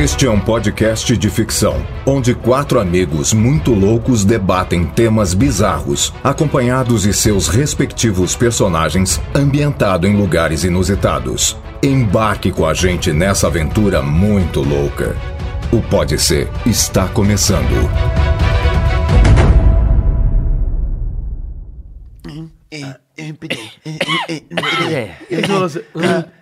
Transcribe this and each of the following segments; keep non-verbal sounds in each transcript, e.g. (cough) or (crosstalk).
Este é um podcast de ficção, onde quatro amigos muito loucos debatem temas bizarros, acompanhados de seus respectivos personagens, ambientado em lugares inusitados. Embarque com a gente nessa aventura muito louca. O Pode Ser está começando.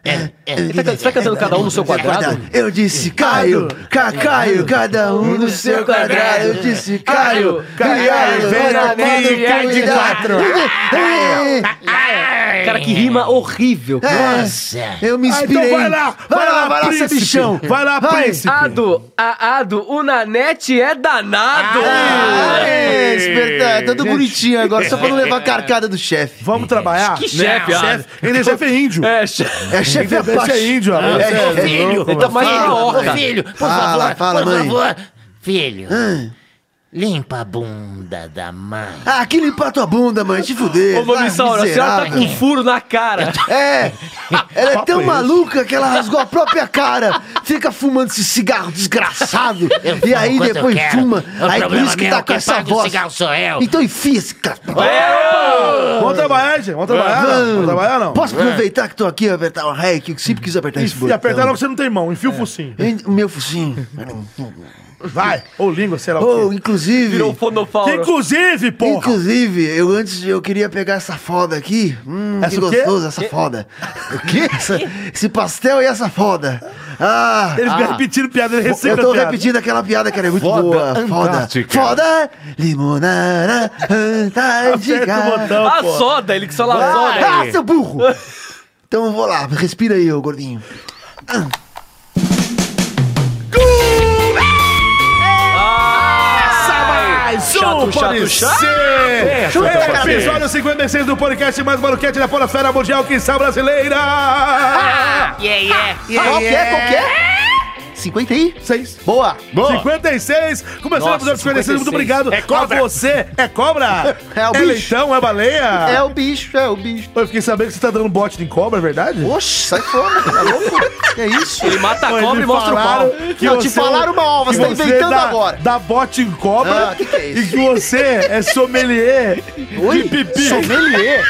Você vai cantando cada um no seu quadrado? Eu disse Caio, Ca- Caio, cada um no seu quadrado. Eu disse Caio, Caio, vem aqui, cai de quatro. Cara, que rima horrível. Nossa, eu me Ah, inspirei. então vai lá, vai lá, vai lá, seu bichão. Vai lá, príncipe. Ado, Ado, o Nanete é danado. Aê, esperta, todo bonitinho agora, só pra não levar a (laughs) carcada do chefe. Vamos trabalhar? Que chefe? Ado. Ele é chefe índio. É, chefe. É chefe Ele abaixo. é índio. É, É, é, filho. Tá mais uma orca. Filho, por Fala, favor, fala, por mãe. favor. Filho, limpa a bunda da mãe. Ah, que limpar tua bunda, mãe, te fuder. Ô, Manissauro, a senhora tá com um furo na cara. É, ela é tão é maluca que ela rasgou a própria cara. Fica fumando esse cigarro desgraçado. Eu E aí depois fuma. O Aí por isso que tá é com essa voz. cigarro sou eu. Então enfia esse cara. Vamos trabalhar, gente. Vamos trabalhar, não? Vamos trabalhar, não? Posso aproveitar que tô aqui e apertar o rec? Que eu sempre quis apertar esse E botão. apertar não que você não tem mão. Enfia o focinho. Meu focinho. (laughs) Vai. Ou língua, sei lá Oh, o quê. inclusive. Virou fonofauro. Inclusive, porra. Inclusive, eu antes eu queria pegar essa foda aqui. Hum, Essa que gostoso, essa foda. O quê? (laughs) esse pastel e essa foda. Ah, Ele fica repetindo piada, ele eu tô a piada. repetindo aquela piada que era muito Foda boa. Foda. Antártica. Foda. Limonada Antártica. Botão, A porra. soda, ele que só lava soda. Ah, seu burro. Então eu vou lá, respira aí, ô gordinho. Mais Chato, chato, Pode chato. É o chato. episódio 56 do podcast mais maluquete da Polosfera Mundial, que está brasileira. Yeah, yeah. Qual que é? Qual que é? 50 aí? Seis. Boa. 56. Começando o Nossa, episódio 56. Muito 56. obrigado É cobra. a você. É cobra? (laughs) É o bicho. leitão? É baleia? É o bicho, é o bicho. Eu fiquei sabendo que você tá dando bote em cobra, é verdade? Oxe, sai fora, tá louco? Que é isso? Ele mata a cobra e mostra o pau. que Não, te você- falaram mal, você que tá inventando dá, agora. Dá bote em cobra Ah, que que é isso? e que você é sommelier Oi? de pipi. Sommelier?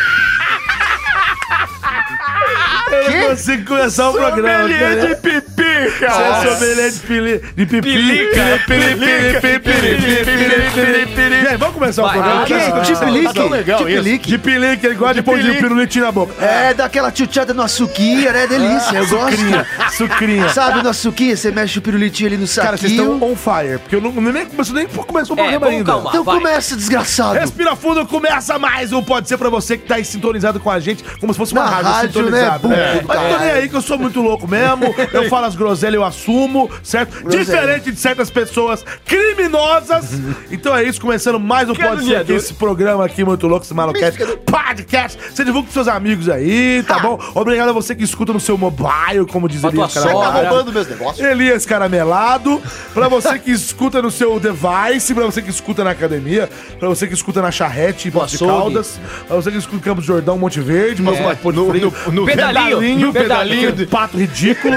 Eu não consigo começar o programa. Sommelier de cara. Pipi, Você é sommelier de, pili, de pipi. Pilica. Pili, pili, pili, pili, pili, pili, pili, pili. E aí, vamos começar o programa? vai, Tipilique? Tá isso. Tipilique? Ele gosta de pôr de pirulitinho na boca. É, daquela tchutchada no açuquinha, né? Delícia, eu Sucrinha, gosto. sucrinha. Sabe, no açuquinha, você mexe o pirulitinho ali no Cara, vocês estão saquinho. on fire, porque eu não, nem começou nem começou o É, programa ainda. Então começa, desgraçado. Respira fundo, começa mais um Pode Ser pra você que tá aí sintonizado com a gente, como se fosse uma rádio, sintonizada. né? É. Mas tô nem aí que eu sou muito louco mesmo, eu falo as groselhas, eu assumo, certo? Groselha. Diferente de certas pessoas criminosas. então é isso, começando mais um Pode Ser aqui, esse programa aqui muito louco, esse Malocast Podcast. Você divulga com seus amigos aí, tá bom? Obrigado a você que escuta no seu mobile, como diz Elias Caramelado. Tá roubando meus negócios. Elias Caramelado, pra você que escuta no seu device, pra você que escuta na academia, pra você que escuta na charrete Poços de. Caldas, pra você que escuta em Campos do Jordão, Monte Verde, mas É. Ponte Frio, no Pedalinho, pedalinho, pedalinho. aquele pato ridículo.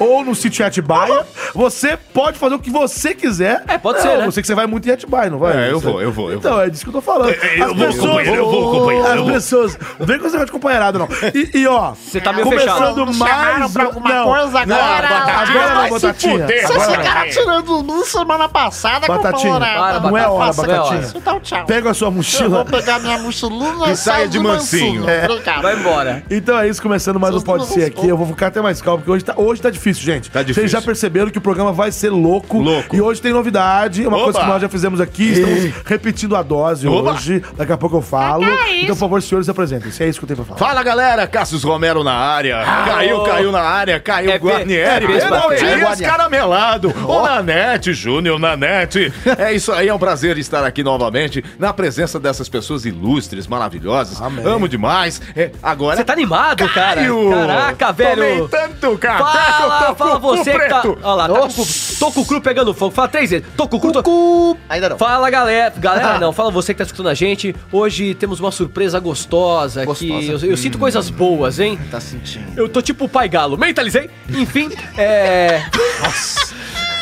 Ou no sítio Atibaia, (laughs) você pode fazer o que você quiser. É, pode ser, né? Você que você vai muito em Atibaia, não vai? É, eu Você- vou, eu vou, eu Então, é disso que eu tô falando. eu vou, companheiro, eu vou, companheiro, As eu vou. pessoas. Não vem com esse negócio de companheirado, não. E, e, ó. Você tá meio começando fechado. mais. pra alguma não, coisa não, agora? Agora não, se Batatinha. Vocês não. ficaram tirando tudo semana passada Batatinha. com Para, colorado. Não é hora, é Batatinha. Então, tchau. Pega a sua Eu vou mochila. pegar minha mochiluna E saia de mansinho. Vai embora. Então é isso, começando mais um Pode Ser aqui. Eu vou ficar até mais calmo, porque hoje tá, hoje tá difícil, gente. Tá difícil. Vocês já perceberam que o programa vai ser louco. Louco. E hoje tem novidade, uma Opa. coisa que nós já fizemos aqui. Estamos repetindo a dose Opa. hoje. Daqui a pouco eu falo. Então, por favor, senhores, apresentem. Se é isso que eu tenho pra falar. Fala galera, Cassius Romero na área. Caiu, caiu na área, caiu É Guarnieri, é é. Caramelado, o Nanete, Júnior Nanete. É isso aí, é um prazer estar aqui novamente na presença dessas pessoas ilustres, maravilhosas. Amém. Amo demais. É, agora. Você tá animado, cara? Caraca, velho. Tomei tanto café eu Fala, tô fala você que tá... Olha lá, tá com, tô com o cru pegando fogo. Fala três vezes. Tô com o cru... Tô... Ainda não. Fala, galera. Galera, (laughs) não. Fala você que tá escutando a gente. Hoje temos uma surpresa gostosa, Gostosa. que eu, eu sinto coisas boas, hein? Tá sentindo. Eu tô tipo o pai galo. Mentalizei. Enfim, é...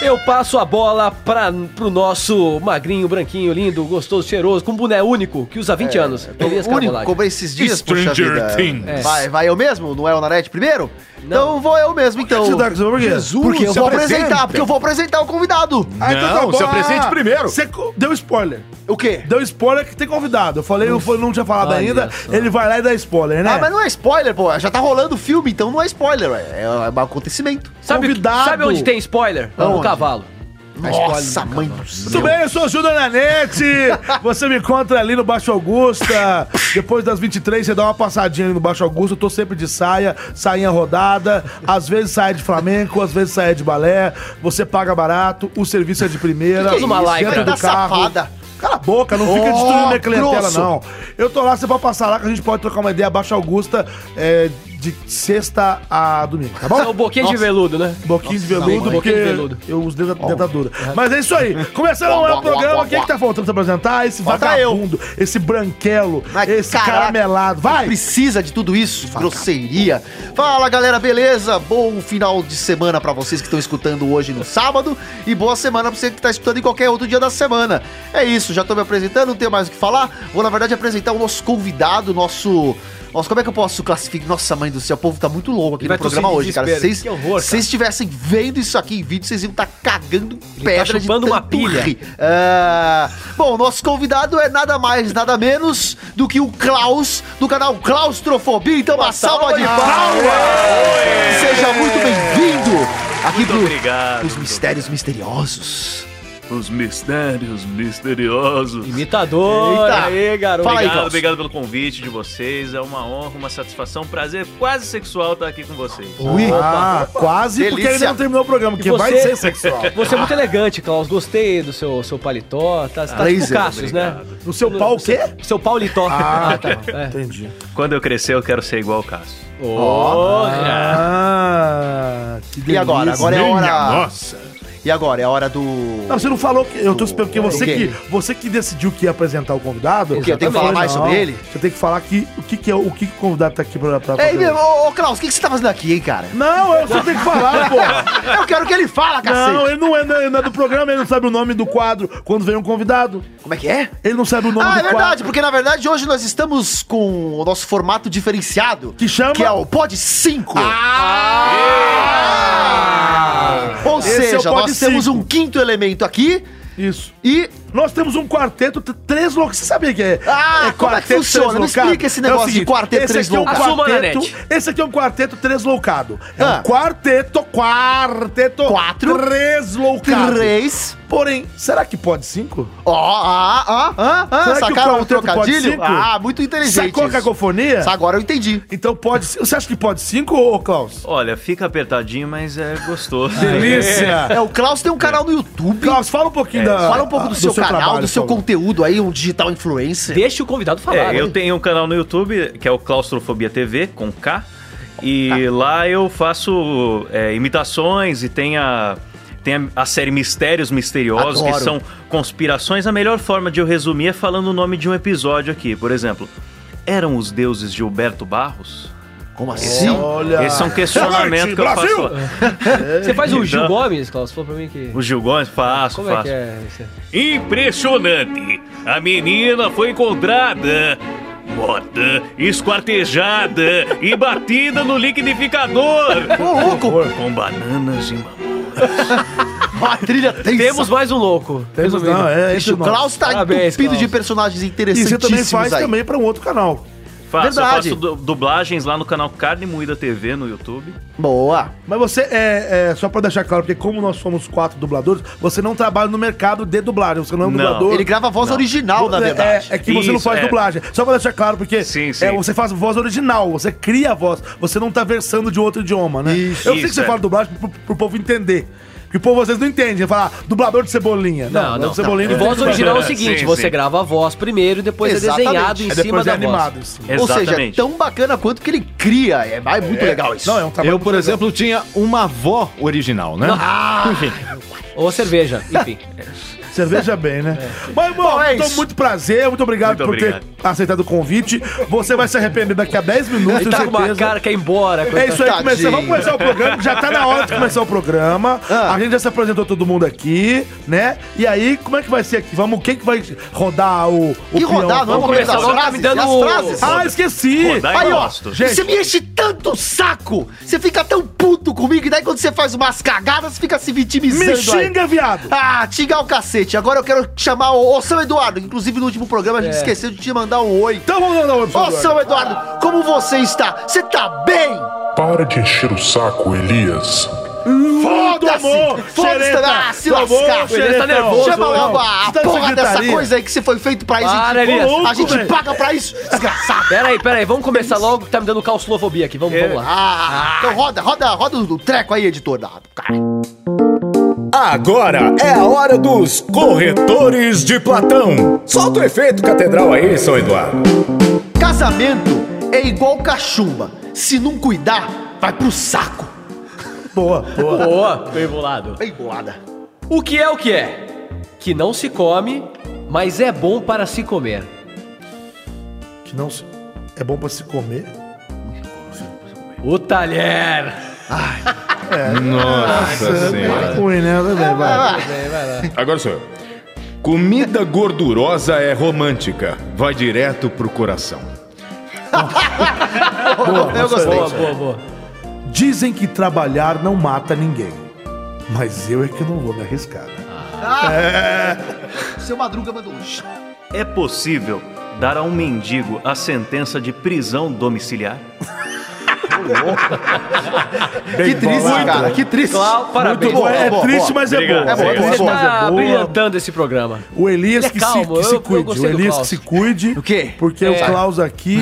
Eu passo a bola pra, pro nosso magrinho, branquinho, lindo, gostoso, cheiroso, com um boné único, que usa 20 anos. Elias O único, comprei esses dias, puxa Stranger vida. Things. É. Vai, vai eu mesmo? Não é o Nanete primeiro? Então vou eu mesmo, então. Você tá com por quê? Jesus, porque eu vou apresenta. apresentar, porque eu vou apresentar o convidado. Ah, então Não, se apresente primeiro. Você deu spoiler. O quê? Deu spoiler que tem convidado. Eu falei, eu fal- não tinha falado ainda. só. Ele vai lá e dá spoiler, né? Ah, mas não é spoiler, pô. Já tá rolando o filme, então não é spoiler. É, é um acontecimento. Sabe, Convidado. sabe onde tem spoiler? No Aonde? Cavalo. Nossa, mãe do céu. Tudo bem, eu sou o Júlio Nanete. Você me encontra ali no Baixo Augusta. Depois das 23, você dá uma passadinha ali no Baixo Augusta. Eu tô sempre de saia, sainha rodada. Às vezes saia de flamenco, às vezes saia de balé. Você paga barato, o serviço é de primeira. Que que é uma live, Dentro do carro. safada. Cala a boca, não fica Ó, destruindo minha clientela, grosso. não. Eu tô lá, você pode passar lá que a gente pode trocar uma ideia. Baixo Augusta, é, de sexta a domingo, tá bom? É o boquinho de veludo, né? Boquinho de veludo, boquinho porque de veludo. eu uso denta- dentadura. Mas é isso aí. Começando o programa, quem que tá faltando se apresentar? Esse Falta vagabundo, esse branquelo, Mas, esse caraca, caramelado. Vai! Precisa de tudo isso, grosseria. Fala galera, beleza? Bom final de semana pra vocês que estão escutando hoje no sábado e boa semana pra você que tá escutando em qualquer outro dia da semana. É isso, já tô me apresentando, não tenho mais o que falar. Vou na verdade apresentar o nosso convidado, nosso nossa, como é que eu posso classificar? Nossa, mãe do céu, o povo tá muito louco aqui Ele vai no programa hoje, cara. Vocês, Que horror, Se vocês estivessem vendo isso aqui em vídeo, vocês iam estar cagando pedra tá chupando uma pilha. Ah, bom, nosso convidado é nada mais, nada menos do que o Klaus, do canal Claustrofobia. Então, uma salva de palmas! Seja muito bem-vindo aqui pro, obrigado, os muito mistérios misteriosos. Os mistérios misteriosos. Imitador, Eita. aí, garoto. Fala aí, Obrigado, obrigado pelo convite de vocês. É uma honra, uma satisfação, um prazer quase sexual estar aqui com vocês. Ui, Ah, quase, porque Delícia. ainda não terminou o programa, que vai você- ser sexual. (laughs) Você é muito elegante, Klaus. Gostei do seu, seu paletó. Tá, tá tipo Cassius, né? No seu pau o quê? Seu paulitó. Ah, tá. É. Entendi. Quando eu crescer, eu quero ser igual o Cássio. Ah, que E agora? delícia. Agora é hora. nossa. E agora? É a hora do. Não, você não falou que. Eu tô esperando, porque você que, você que decidiu que ia apresentar o convidado. O quê? Eu tenho que falar mais sobre ele? Você tem que falar que, o que, que é o que, que o convidado tá aqui pra, pra Ei, meu, ô, ô Klaus, o que, que você tá fazendo aqui, hein, cara? Não, eu só tenho que falar, (laughs) pô. Eu quero que ele fala, cacete. Não, ele não é, não é- não é do programa, ele não sabe o nome do quadro quando vem um convidado. Como é que é? Ele não sabe o nome Ah, do é verdade, quadro. porque na verdade hoje nós estamos com o nosso formato diferenciado. Que chama? Que é o Pod 5. Ah! Ou Esse é seja, Pod nós temos 5. um quinto elemento aqui Isso. e. Nós temos um quarteto, três loucos. Você sabia que é? Ah, é como é que funciona? Me explica esse negócio de quarteto, esse três aqui é um quarteto. Esse aqui é um quarteto três loucado. É Ah. um quarteto, quarteto, Quatro. três loucado. Três. Porém, será que pode cinco? Ó, ah, ah, ah, ah. Será que Sacaram o pode trocadilho? Ah, muito inteligente. Sacou a isso. cacofonia? Agora eu entendi. Então pode. Você acha que pode cinco, ô Klaus? Olha, fica apertadinho, mas é gostoso. (laughs) Delícia! É, o Klaus tem um canal no YouTube. Klaus, fala um pouquinho da. Fala um pouco do, seu, canal, trabalho, do seu favor. conteúdo aí, um digital influencer. Deixa o convidado falar. É, né? eu tenho um canal no YouTube que é o Claustrofobia TV, com K. E lá eu faço é, imitações e tem a, tem a, a série Mistérios Misteriosos, Adoro. que são conspirações. A melhor forma de eu resumir é falando o nome de um episódio aqui. Por exemplo, eram os deuses Gilberto Barros? Como assim? Olha. Esse é um questionamento que eu Brasil! faço. (laughs) Você faz o Gil Gomes, Klaus? Falou pra mim que. O Gil Gomes? Faço, Como é faço. que é? Impressionante! A menina foi encontrada morta, esquartejada e batida no liquidificador (laughs) Ô, louco! com bananas e mamão. Uma (laughs) trilha tensa. Temos mais um louco. Temos, Resumindo. não, é Ixi, o Klaus tá Parabéns, entupido Klaus. de personagens E interessantíssimos você também faz aí. também pra um outro canal. Faço, Verdade. eu faço du- dublagens lá no canal Carne Moída TV no YouTube. Boa. Mas você, é, é, só pra deixar claro, porque como nós somos quatro dubladores, você não trabalha no mercado de dublagem, você não é um Não. dublador. Ele grava a voz Não. original, na É, verdade. É, é que você não faz é. dublagem. Só pra deixar claro, porque Sim, sim. é, você faz voz original, você cria a voz, você não tá versando de outro idioma, né? Isso. Eu sei que você é. fala dublagem pro, pro povo entender. Porque o povo às vezes não entende, fala ah, dublador de cebolinha. Não, não. de cebolinha E não voz original é o Sim, seguinte: sim. você grava a voz primeiro e depois Exatamente. é desenhado em É cima é da animado. voz. sim. Ou seja, é tão bacana quanto que ele cria. É, é muito legal isso. Não, é um trabalho Eu, por muito legal. exemplo, tinha uma avó original, né? Ah, Ou cerveja, (laughs) enfim. Cerveja bem, né? Mas, bom, Bom, é então, isso. muito prazer, muito obrigado Muito por obrigado. ter aceitado o convite. Você vai se arrepender daqui a 10 minutos, Ele tá com uma certeza. cara, quer ir embora. É isso aí, vamos começar o programa. Já tá na hora de começar o programa. Ah. A gente já se apresentou todo mundo aqui, né? E aí, como é que vai ser aqui? Vamos, quem que vai rodar o, o Que rodar, é Vamos momento começar tá frases? me dando as frases? Ah, esqueci! Rodar Aí, ó. Gente. você me enche tanto o saco, você fica tão puto faz umas cagadas, fica se vitimizando Me aí. xinga, viado! Ah, xingar o cacete. Agora eu quero chamar o, ô São Eduardo. Inclusive, no último programa a gente É. esqueceu de te mandar um oi. Então vamos lá, Ô, São Eduardo, como você está? Você tá bem? Para de encher o saco, Elias. Foda-se! amor, Foda-se! Ah, se amor, lascar! xereta. tá nervoso, Chama não. logo a, tá porra dessa coisa aí que você foi feito pra isso. Para, a gente, Elias. a gente paga pra isso, desgraçado! Pera aí, pera aí, vamos começar logo que tá me dando claustrofobia aqui. Vamos, vamos lá. Ah, então roda, roda, roda o treco aí, editor. da- Cara. Agora é a hora dos corretores de Platão. Solta o efeito catedral aí, São Eduardo. Casamento é igual cachumba. Se não cuidar, vai pro saco. Boa, boa. Boa, bem bolado. Bem bolada. O que é o que é? Que não se come, mas é bom para se comer. Que não se... É bom pra se comer. O talher. Nossa É senhora. ruim, né? Tudo bem, vai. Agora sou eu. Comida gordurosa é romântica. Vai direto pro coração. eu gostei. Boa, boa, boa. Dizem que trabalhar não mata ninguém. Mas eu é que não vou me arriscar. né? (laughs) Seu Madruga mandou um. É possível dar a um mendigo a sentença de prisão domiciliar? (laughs) (laughs) Que triste, bolado. cara. Que triste. Clau, parabéns. Muito bom. é boa, triste, mas é Obrigado. bom. É bom, é Você tá é boa. brilhantando esse programa. O Elias é que, calmo, se, que se eu- eu cuide. o Elias que se cuide. O quê? Porque É. o Klaus aqui.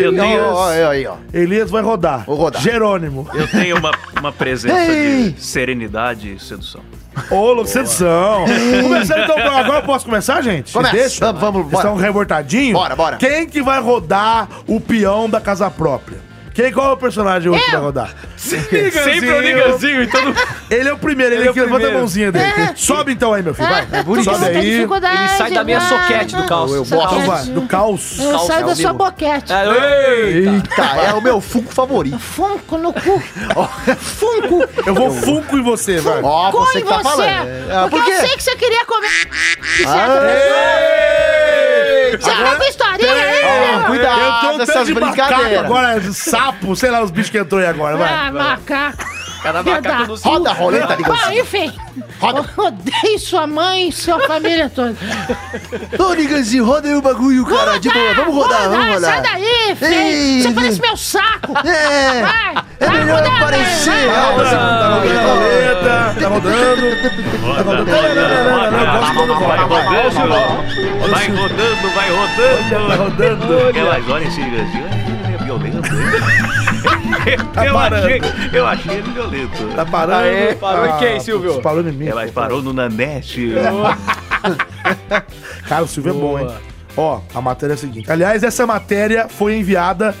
Elias, Ó, ó, ó, aí, ó. Elias vai rodar. Vou rodar. Jerônimo. eu tenho uma, uma presença de serenidade e sedução. Ô, Lu, sedução. Começando então, agora eu posso começar, gente? Começa. deixam? Vamos, vamos, bora. estão revoltadinhos? Bora, bora. Quem que vai rodar o peão da casa própria? Quem, qual é o personagem hoje que vai rodar? Sempre o Niganzinho, então não- Ele é o primeiro, ele, Ele é o que levanta a primeiro. mãozinha dele. É. Sobe então aí, meu filho, vai. bonito. Sobe aí. Ele sai da minha soquete do calço. Eu boto. Então vai, do caos. Eu Calça, saio é da o sua boquete. Ah, Eita. Eita, é o meu Funko favorito. Funko no cu. (laughs) Funko. Eu vou funko em você, vai. Ó, você em que tá você. falando. Ah, Porque por quê? eu sei que você queria comer. Eita. Você tá com historinha aí, Ah, cuidado eu tô dessas de brincadeiras. agora, sapo, sei lá, os bichos que entrou aí agora, vai. Ah, macaco. Cada macaco Roda a roleta, Bom, Niganzinho. enfim. Roda. Eu odeio sua mãe e sua família toda. Ô, Niganzinho, roda aí o bagulho, cara. De boa, vamos rodar, vamos rodar. Sai daí, feio. Você parece meu saco. É, Vai. É vai melhor aparecer. vai, vai. Tá rodando tá rodando. Roda, roda, Vai roda, vai rodando, vai rodando, vai Tá rodando. rodando. Elas olham esse ele é violento. Tá Eu parando. achei, eu achei ele violento. Tá parando. Aê, parou em quem, Silvio? Parou em mim. Ela parou no Nanete. (laughs) Cara, o Silvio é bom, hein? Ó, a matéria é a seguinte. Aliás, essa matéria foi enviada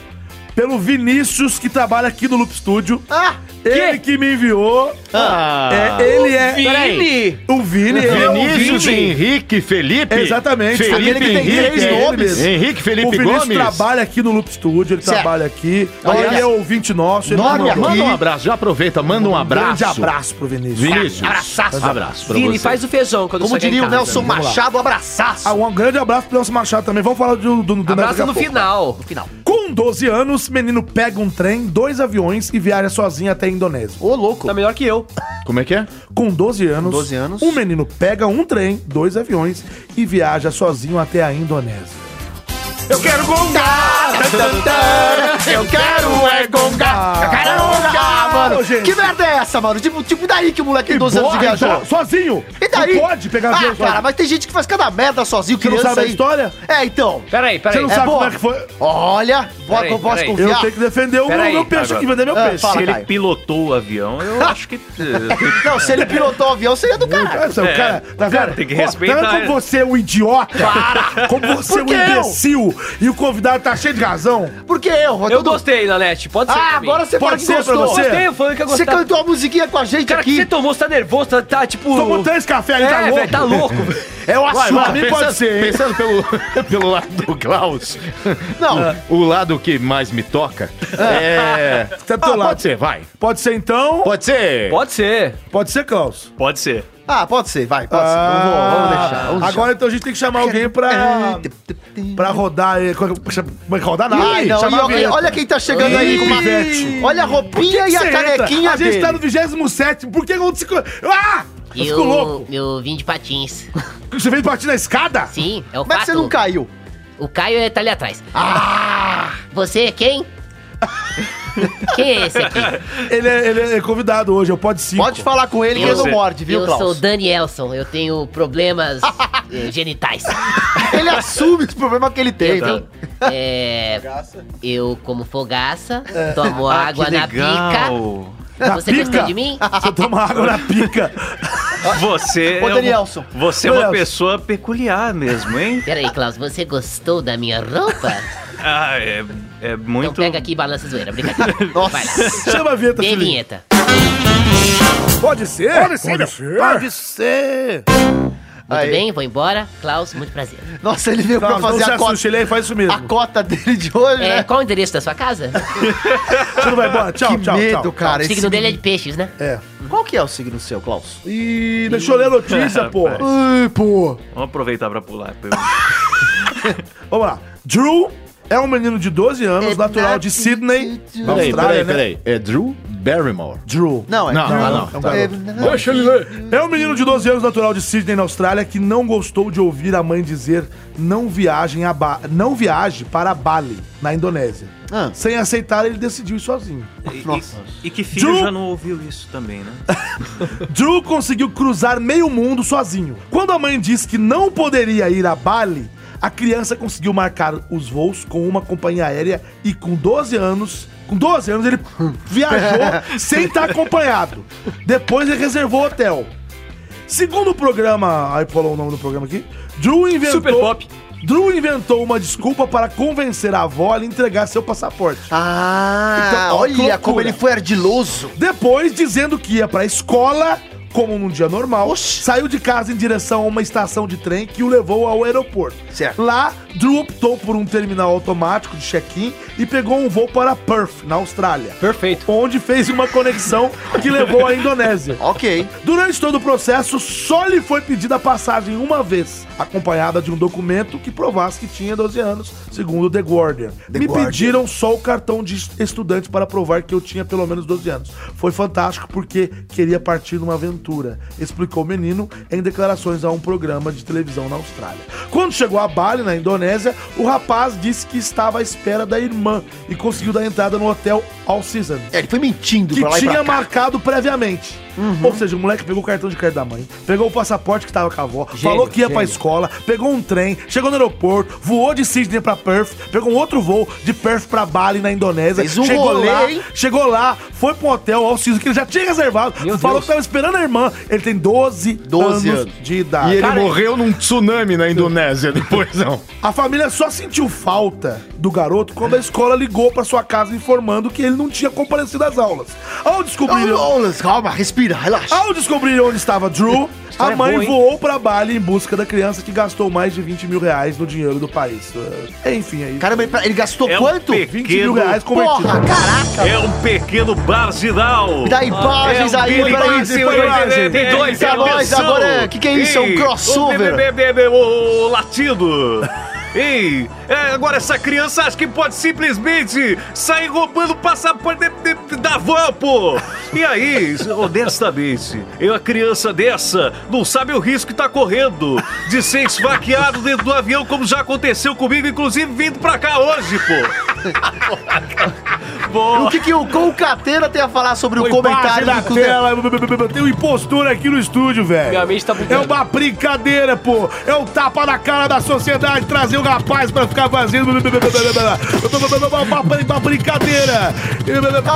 pelo Vinícius, que trabalha aqui no Loop Studio. Ah, Ele que me enviou. É, ele é. Vini! O Vini. ele é o Vinícius Vini. Henrique Felipe. Exatamente. Aquele que tem três é ele nomes. Henrique O Felipe Vinícius Gomes. trabalha aqui no Loop Studio, ele Certo. trabalha aqui. Olha ele é ouvinte nosso. Ele Nome aqui. Manda um abraço, já aproveita, manda um abraço. grande abraço pro Vinícius. Vinícius. Abraçaço. Abraço pra Vini, você. faz o feijão quando Como diria o. Nelson. Machado, abraçaço. Ah, um grande abraço pro Nelson Machado também. Vamos falar do, do, do Abraço no pouco. final. No final. Com 12 anos, menino pega um trem, dois aviões e viaja sozinho até a Indonésia. Ô, louco. Tá melhor que eu. Como é que é? Com 12 anos, 12 anos. um menino pega um trem, dois aviões e viaja sozinho até a Indonésia. Eu quero gongar. Eu quero é gongar. Eu quero gongar, mano. Ô, gente. Que merda é essa, mano? Tipo, tipo daí que o moleque tem 12 anos e Porra, viajou. então, Sozinho! E daí? Não pode pegar Ah, avião cara, mas tem gente que faz cada merda sozinho, Você não criança sabe a aí. história? É, então. Peraí, Você peraí. não É sabe boa. como é que foi? Olha, Peraí, posso, peraí. confiar? Eu tenho que defender o meu, Peraí, meu peixe agora. aqui, vender meu Ah, peixe. fala, Se ele Caio. pilotou o avião, eu (laughs) acho que. eh, Não, se ele pilotou o avião, seria do caralho. Essa, o É, cara, tá vendo? tem que respeitar Tanto como você é um idiota, como você é um eu? imbecil, e o convidado tá cheio de razão? Por que eu? Eu gostei, Nanete. Pode ser. Ah, você Pode ser pra gostou. você? Gostei, eu falei que eu Você gostei. Cantou a musiquinha com a gente Cara, que aqui. você tomou? Você tá nervoso? Tá, tá tipo. Tomou três café ali, tá é, louco? velho, tá louco. (laughs) É o açúcar. vai, pode ser, hein? Pensando pelo, (laughs) pelo lado do Klaus, Não, o lado que mais me toca é... Tá do teu Ah, pode ser, vai. Pode ser então? Pode ser. Pode ser. Pode ser, Klaus. Pode ser. Ah, pode ser, vai, pode ser. Vamos, vamos deixar. Vamos deixar. Agora então a gente tem que chamar alguém pra, pra rodar. Como é que rodar nada? Ai, não, olha, olha quem tá chegando aí com uma... Olha a roupinha e a entra, canequinha A gente dele. tá no 27 Por que não se... Ah! Eu fico Eu, louco. eu vim de patins. (laughs) Você veio partir na escada? Sim, é o Como é que você não caiu? O Caio é- tá ali atrás. Ah! Você é quem? (laughs) quem é esse aqui? Ele é, ele é convidado hoje, eu pode sim. Pode falar com ele que ele não morde, viu, eu sou Klaus? Danielson, eu tenho problemas (laughs) eh, genitais. Ele assume os problemas que ele tem. Eu, tenho, é, eu como fogaça, tomo água na pica. Na Você pica? gostou de mim? Você (laughs) toma água na pica. Você Ô, é, Danielson. um- você é uma Danielson. pessoa peculiar mesmo, hein? Peraí, Klaus, você gostou da minha roupa? (laughs) Ah, é, é Então muito... pega aqui e balança a zoeira, brincadeira. (laughs) Vai lá. Chama a vinheta, Tem vinheta. Pode ser? Pode ser. Pode ser. Pode ser. Muito Aí. bem, vou embora. Klaus, muito prazer. Nossa, ele veio Klaus, pra não fazer se a cota, assuste, ele aí faz isso mesmo. a cota dele de hoje, É, né? qual o endereço da sua casa? Você não vai embora? Tchau, que tchau, medo, tchau. cara. o signo dele é de peixes, né? É. Qual que é o signo seu, Klaus? E deixa eu ler a notícia, (laughs) pô. Ai, pô. Vamos aproveitar pra pular. (laughs) Vamos lá. Drew é um menino de 12 anos, natural de Sydney, na Peraí, Austrália, peraí, né? peraí. É Drew Barrymore. Drew. Não, é Não, Drew. ah, não. É um Tá. garoto. Deixa ele ler. É um menino de 12 anos, natural de Sydney, na Austrália, que não gostou de ouvir a mãe dizer não viagem a ba não viaje para Bali, na Indonésia. Ah. Sem aceitar, ele decidiu ir sozinho. Nossa. E que filho Drew- já não ouviu isso também, né? (laughs) Drew conseguiu cruzar meio mundo sozinho. Quando a mãe disse que não poderia ir a Bali, a criança conseguiu marcar os voos com uma companhia aérea e com 12 anos. Com 12 anos ele (laughs) viajou sem estar acompanhado. Depois ele reservou o hotel. Segundo o programa. Aí falou o nome do programa aqui. Drew inventou. Super Pop. Drew inventou uma desculpa para convencer a avó a lhe entregar seu passaporte. Ah, Então, olha como ele foi ardiloso. Depois, dizendo que ia pra escola, como num dia normal, saiu de casa em direção a uma estação de trem que o levou ao aeroporto. Certo. Lá, Drew optou por um terminal automático de check-in e pegou um voo para Perth, na Austrália. Perfeito. Onde fez uma conexão que levou à Indonésia. (laughs) Ok. Durante todo o processo, só lhe foi pedida a passagem uma vez, acompanhada de um documento que provasse que tinha 12 anos, segundo The Guardian. Me Guardian. pediram só o cartão de estudante para provar que eu tinha pelo menos 12 anos. Foi fantástico porque queria partir numa aventura, explicou o menino em declarações a um programa de televisão na Austrália. Quando chegou a Bali, na Indonésia, o rapaz disse que estava à espera da irmã e conseguiu dar entrada no hotel All Seasons É, ele foi mentindo que tinha marcado previamente. Ou seja, o moleque pegou o cartão de crédito da mãe, pegou o passaporte que tava com a avó, falou que ia pra escola, pegou um trem, chegou no aeroporto, voou de Sydney pra Perth, pegou um outro voo de Perth pra Bali, na Indonésia. Fez um chegou rolê, lá, hein? chegou lá, foi pro hotel Seasons, que ele já tinha reservado, Meu falou Deus. que tava esperando a irmã. Ele tem 12, 12 anos, anos. de idade. E ele Cara, morreu num tsunami na Indonésia (laughs) depois, não. A família só sentiu falta do garoto quando a escola ligou pra sua casa informando que ele não tinha comparecido às aulas. Ao descobrir... Ô, calma, respira, relaxa. Ao descobrir onde estava Drew, a História mãe boa, hein? voou pra Bali em busca da criança que gastou mais de 20 mil reais no dinheiro do país. É, Enfim, aí. Caramba, ele- gastou É um quanto? pe- 20 mil reais convertido. Porra, caraca. É um pequeno marginal. Dá imagens É um aí, peraí. É, Tem é, dois é, a nós atenção. agora. é- Que que é isso? É um crossover? O, o latido. (laughs) Ei, é, agora essa criança acha que pode simplesmente sair roubando o passaporte de- de- da van, pô. E aí, honestamente, eu, a criança dessa não sabe o risco que tá correndo de ser esfaqueado dentro do avião, como já aconteceu comigo, inclusive vindo pra cá hoje, pô. (laughs) O que, que o Concateira tem a falar sobre o Foi comentário base da do tela. Tem um impostor aqui no estúdio, velho. Minha mente tá É uma brincadeira, pô. É um tapa na cara da sociedade trazer o rapaz pra ficar fazendo uma, uma brincadeira.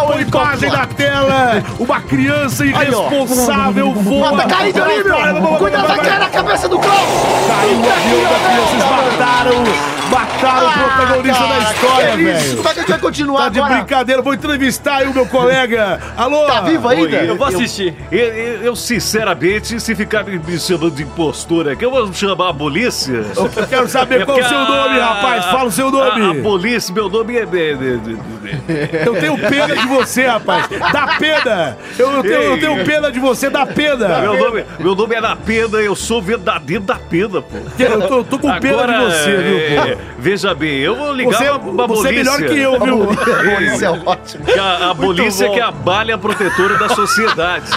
Uma imagem na tela. Uma criança irresponsável voa. Tá ali, meu! Cuidado da cara na cabeça do Klaus! Caiu o avião da criança, eles mataram, mataram o protagonista da história, isso? velho. Como é que a gente vai continuar Tá de agora? brincadeira, vou entrevistar aí o meu colega. Alô? Tá vivo ainda? Eu vou assistir. Eu, eu- eu, sinceramente, se ficar me, chamando de impostor aqui, eu vou chamar a polícia. Eu quero saber qual é o seu nome, rapaz. Fala o seu A, a nome. polícia, meu nome é. é- é- é- Eu tenho pena de você, rapaz. Dá pena. Eu, eu tenho, eu tenho pena de você, dá pena. Meu nome, meu nome é da pena, eu sou verdadeiro da pena, pô. Eu tô, tô com pena Agora, de você, viu, é, veja bem, eu vou ligar Você, pra, pra você é polícia. melhor que eu, viu? Isso é ótimo. A, a polícia que é a balha protetora da sociedade.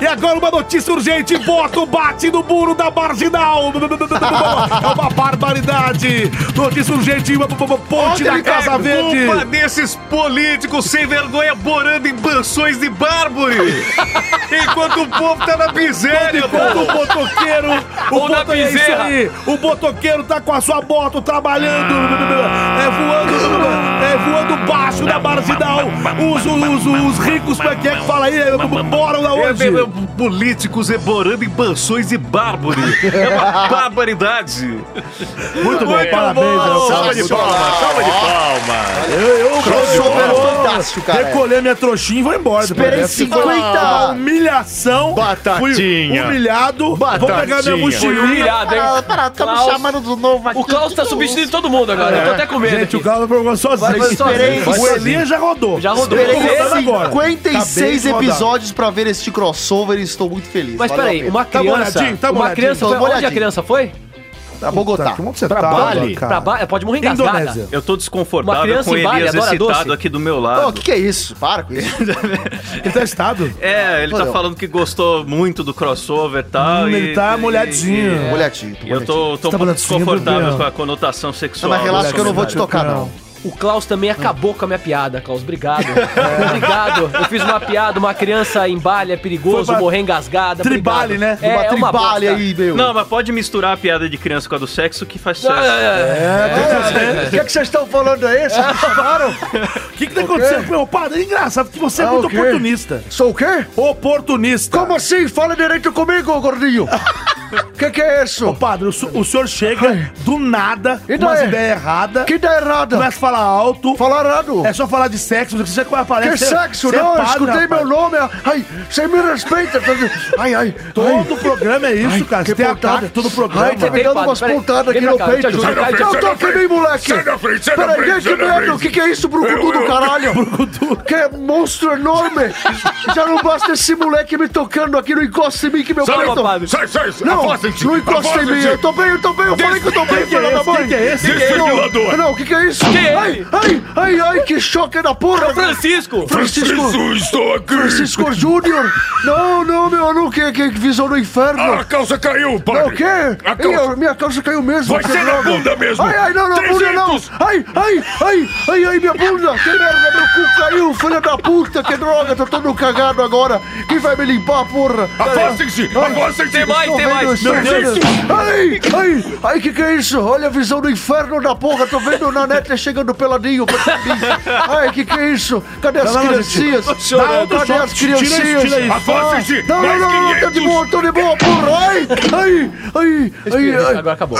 E agora uma notícia urgente: voto bate no muro da marginal. É uma barbaridade. Notícia urgente: uma ponte da Casa é Verde. culpa desses políticos sem vergonha morando em mansões de mármore. (laughs) Enquanto o povo tá na miséria, Enquanto o motoqueiro, o moto, é isso aí, o motoqueiro tá com a sua moto trabalhando, é voando, é voando baixo da marginal. Os, os, os ricos, como é que é que fala aí? Moram da É, onde? é, é, políticos morando em mansões de mármore. É uma (laughs) barbaridade. Muito bom, parabéns. Léo. Salva de palmas, salva de palmas. Eu, eu, Crossover eu fantástico, cara. Recolher minha trouxinha e vou embora. Esperei depois dessa. Foi 50. Uma humilhação. Batatinha. Fui humilhado. Vou pegar minha Batatinha. Mochilinha. humilhado, hein? Ah, para, tá me Klaus. chamando do novo aqui. O Klaus tá substituindo todo mundo agora. Eu tô até com medo Gente, aqui. o Carlos jogou sozinho. Vai Esperei. O Elias já rodou. Já rodou. Esperei agora. 56 Acabei de rodar. episódios pra ver este crossover e estou muito feliz. Mas a peraí, uma Tá criança. molhadinho, tá uma molhadinho. criança foi. Onde a molhadinho. criança foi? Pra Bogotá. Como que você Pra tá, Bali? cara? Pra Bali? Pode morrer engasgada. Indonésia. Eu tô desconfortável criança com o Bali Elias adora excitado doce? aqui do meu lado. o que, que é isso? Para com isso. (laughs) Ele tá estado. É, ele tá Não. falando que gostou muito do crossover e tal. Hum, e- ele tá molhadinho. e- Molhadinho, eu tô, tô um tá pouco molhadinho, desconfortável com a conotação Não, sexual. mas relaxa que eu não vou te tocar, não. O Klaus também acabou com a minha piada, Klaus. Obrigado. Obrigado. Eu fiz uma piada, uma criança em Bali é perigoso, morrer engasgada. Tribale, obrigado. né? É, uma é uma tribale bosta. aí, meu. Não, mas pode misturar a piada de criança com a do sexo que faz É, sucesso. é, é. O que, que vocês estão falando aí? Vocês chamaram? O (laughs) que que tá acontecendo com meu padre? É engraçado, porque você é Ah, muito o quê? oportunista. Sou o quê? Oportunista. Como assim? Fala direito comigo, gordinho. (laughs) O que, que é Ô, isso? padre, o, o senhor chega do nada, E com umas ideias erradas, Que dá errado? começa a falar alto, Falar errado. é só falar de sexo, você já aparece. Que sexo? é não, eu padre, escutei rapaz. meu nome. Ai, você me respeita. Ai, ai. Todo programa é isso, Ai, cara. que Você tem pontada. ataque todo programa. Ai, tá me dando umas pontadas aqui no cá, peito. ajudo, cara, eu tô aqui bem, moleque. Sai da frente, sai da Peraí, frente, que sai da medo. O que, que é isso, brucutu do caralho? (laughs) Que monstro enorme. Já não basta esse moleque me tocando aqui. Não encosta em mim que meu Sai, peito... padre. sai, sai, Não, afastem-se. não encosta em mim. Eu tô bem, eu tô bem. Eu falei que eu tô bem, filha da mãe. Quem que é esse? Desfibrilador. Não, o que, que é isso? Quem é ai, ai, ai, ai, que choque da porra. Francisco! Francisco. Jesus, estou aqui. Francisco Júnior. Não, não, meu, não. Que, que visão do inferno. A calça caiu, padre. Não, o quê? A calça... a minha calça caiu mesmo. Vai que ser na bunda mesmo. Ai, ai, não, não, bunda não. 300. Ai, ai, ai, ai, ai, minha bunda. Que merda, meu cu caiu, filha da puta. Que droga, tô todo cagado agora. Quem vai me limpar, porra? Afastem-se, afastem-se. Tem mais, tem mais. Isso. Meu Deus. Ai, ai, ai, que que é isso? Olha a visão do inferno da porra. Tô vendo na net chegando peladinho pra mim. Ai, que que é isso? Cadê as criancinhas? Cadê as criancinhas? Não, não, não, não, tô de 500. boa, tô de boa, porra! Ai, ai, ai, ai. Agora acabou.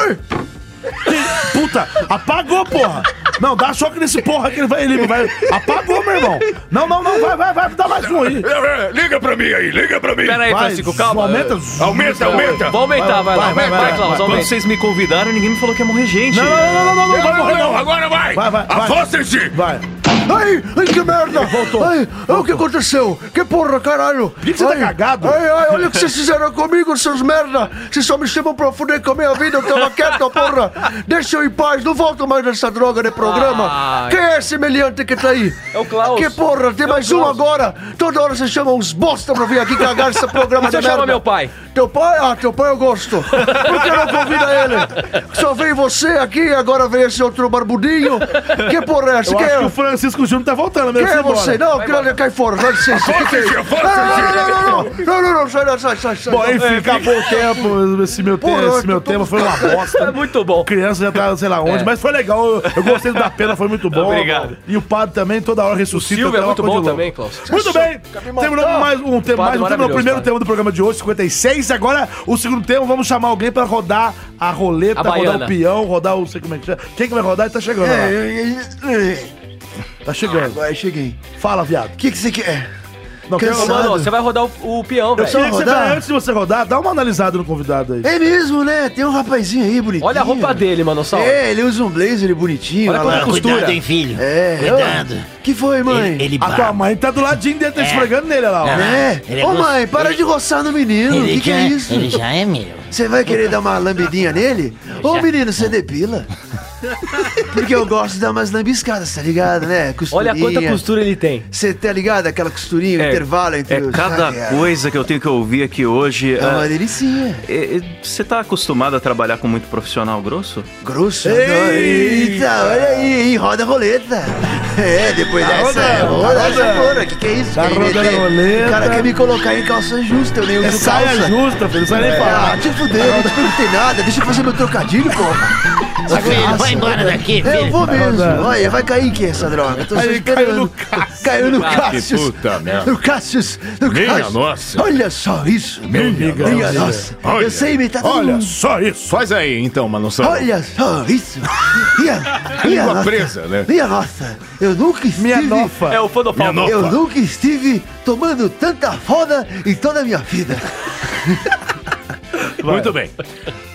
Puta, apagou, porra. Não, dá choque nesse porra que ele vai. Ele vai. Apagou, meu irmão. Não, não, não, vai, vai, vai, dá mais um aí. É, é, Liga pra mim aí, liga pra mim. Pera aí, Vai, Francisco, calma. Aumenta. Aumenta, aumenta. Vou aumentar, vai, lá. vai, Vai, vai, vai, vai, Klaus, vai. Quando vocês me convidaram, ninguém me falou que ia morrer gente. Não, não, não, não, não, não, Não, vai não, morrer, não, não. agora vai. Vai, vai, vai. Afastem-se. Vai. Ai, ai, que merda! Voltou. Ai, ai, o que aconteceu? Que porra, caralho? que que você tá cagado? Ai, ai, olha o que vocês fizeram comigo, seus merda! Vocês só me chamam pra fuder com a minha vida, eu tava (laughs) quieto, porra! Deixa eu em paz, não volto mais nessa droga de programa! Ai. Quem é esse meliante que tá aí? É o Klaus. Que porra, tem mais um agora! Toda hora vocês chamam uns bosta pra vir aqui cagar esse programa (laughs) Você de merda! chama meu pai. Teu pai? Ah, teu pai eu gosto. Por que não convida ele? Só veio você aqui agora vem esse outro barbudinho. Que porra é essa? Eu Quem acho é? que o Francisco Júnior tá voltando Quem mesmo. é você? Não, cai, cai fora, é? Afastem-se, afastem-se. Não, não, não, não, não, Não, não, não, sai, não, sai, sai, sai. Bom, enfim, acabou o tempo. Esse meu, esse meu tema foi uma É bosta. muito bom. Criança já tá, sei lá onde, É. mas foi legal. Eu, eu gostei da pena, foi muito bom. Obrigado. E o padre também, toda hora O ressuscita. Silvio é muito bom também, Klaus. Muito bem. Terminou mais um tema, mais um tema, o primeiro tema do programa de hoje, 56. Agora, o segundo tema, vamos chamar alguém pra rodar a roleta, rodar o peão, rodar o. sei como é que chama. Quem que vai rodar? Ele tá chegando. lá. É, Tá chegando. Agora cheguei. Fala, viado. O que, que você quer? Não, Ô, quer Cansado. mano, você vai rodar o, o peão, Eu velho. queria que você, rodar? antes de você rodar, dá uma analisada no convidado aí. É mesmo, né? Tem um rapazinho aí bonitinho. Olha a roupa dele, mano. Só. É, ele usa um blazer bonitinho. Olha como lá. é costura. Cuidado, hein, filho. É, Cuidado. ô, que foi, mãe? Ele, ele A tua mãe tá do ladinho dele, tá esfregando nele, olha lá. ó. Não. É. É Ô, gosto- mãe, para ele- de roçar no menino. O que, que já, é isso? Ele já é meu. Você vai querer dar uma lambidinha nele? (laughs) Ô, Já. menino, você depila. Porque eu gosto de dar umas lambiscadas, tá ligado, né? Olha Costurinha. quanta costura ele tem. Você tá ligado? Aquela costurinha, o É, intervalo entre É os... cada Ah, é. coisa que eu tenho que ouvir aqui hoje. É uma delicinha. é, é, Você tá acostumado a trabalhar com muito profissional grosso? Grosso. Ei! Eita, olha aí, hein? Roda a roleta. (laughs) É, depois Tá dessa, rodando, roda tá rodando. Que que é isso? Tá rodando meter- a roleta. O cara quer me colocar em calça justa, eu nem É uso saia calça. justa, filho. Não sai nem Ah, falar. te fuder, eu não te perguntei nada. Deixa eu fazer meu trocadilho, porra. Filho, vai embora daqui, É, eu filho. vou mesmo. Olha, vai cair em que essa droga? Tô Aí esperando. caiu no Cássio. Caiu no Que Cássio. puta merda. No Cássio. No Minha Cássio. nossa. Olha só isso. Minha Minha nossa. nossa. Olha. Eu sei imitar todo Olha só isso. Faz aí, então, Mano São. Olha só isso. Minha, minha Língua nossa. presa, né? Minha nossa. Eu nunca estive... Minha nofa. É o Fodopalmo. Minha Eu Opa. nunca estive tomando tanta foda em toda a minha vida. Muito bem.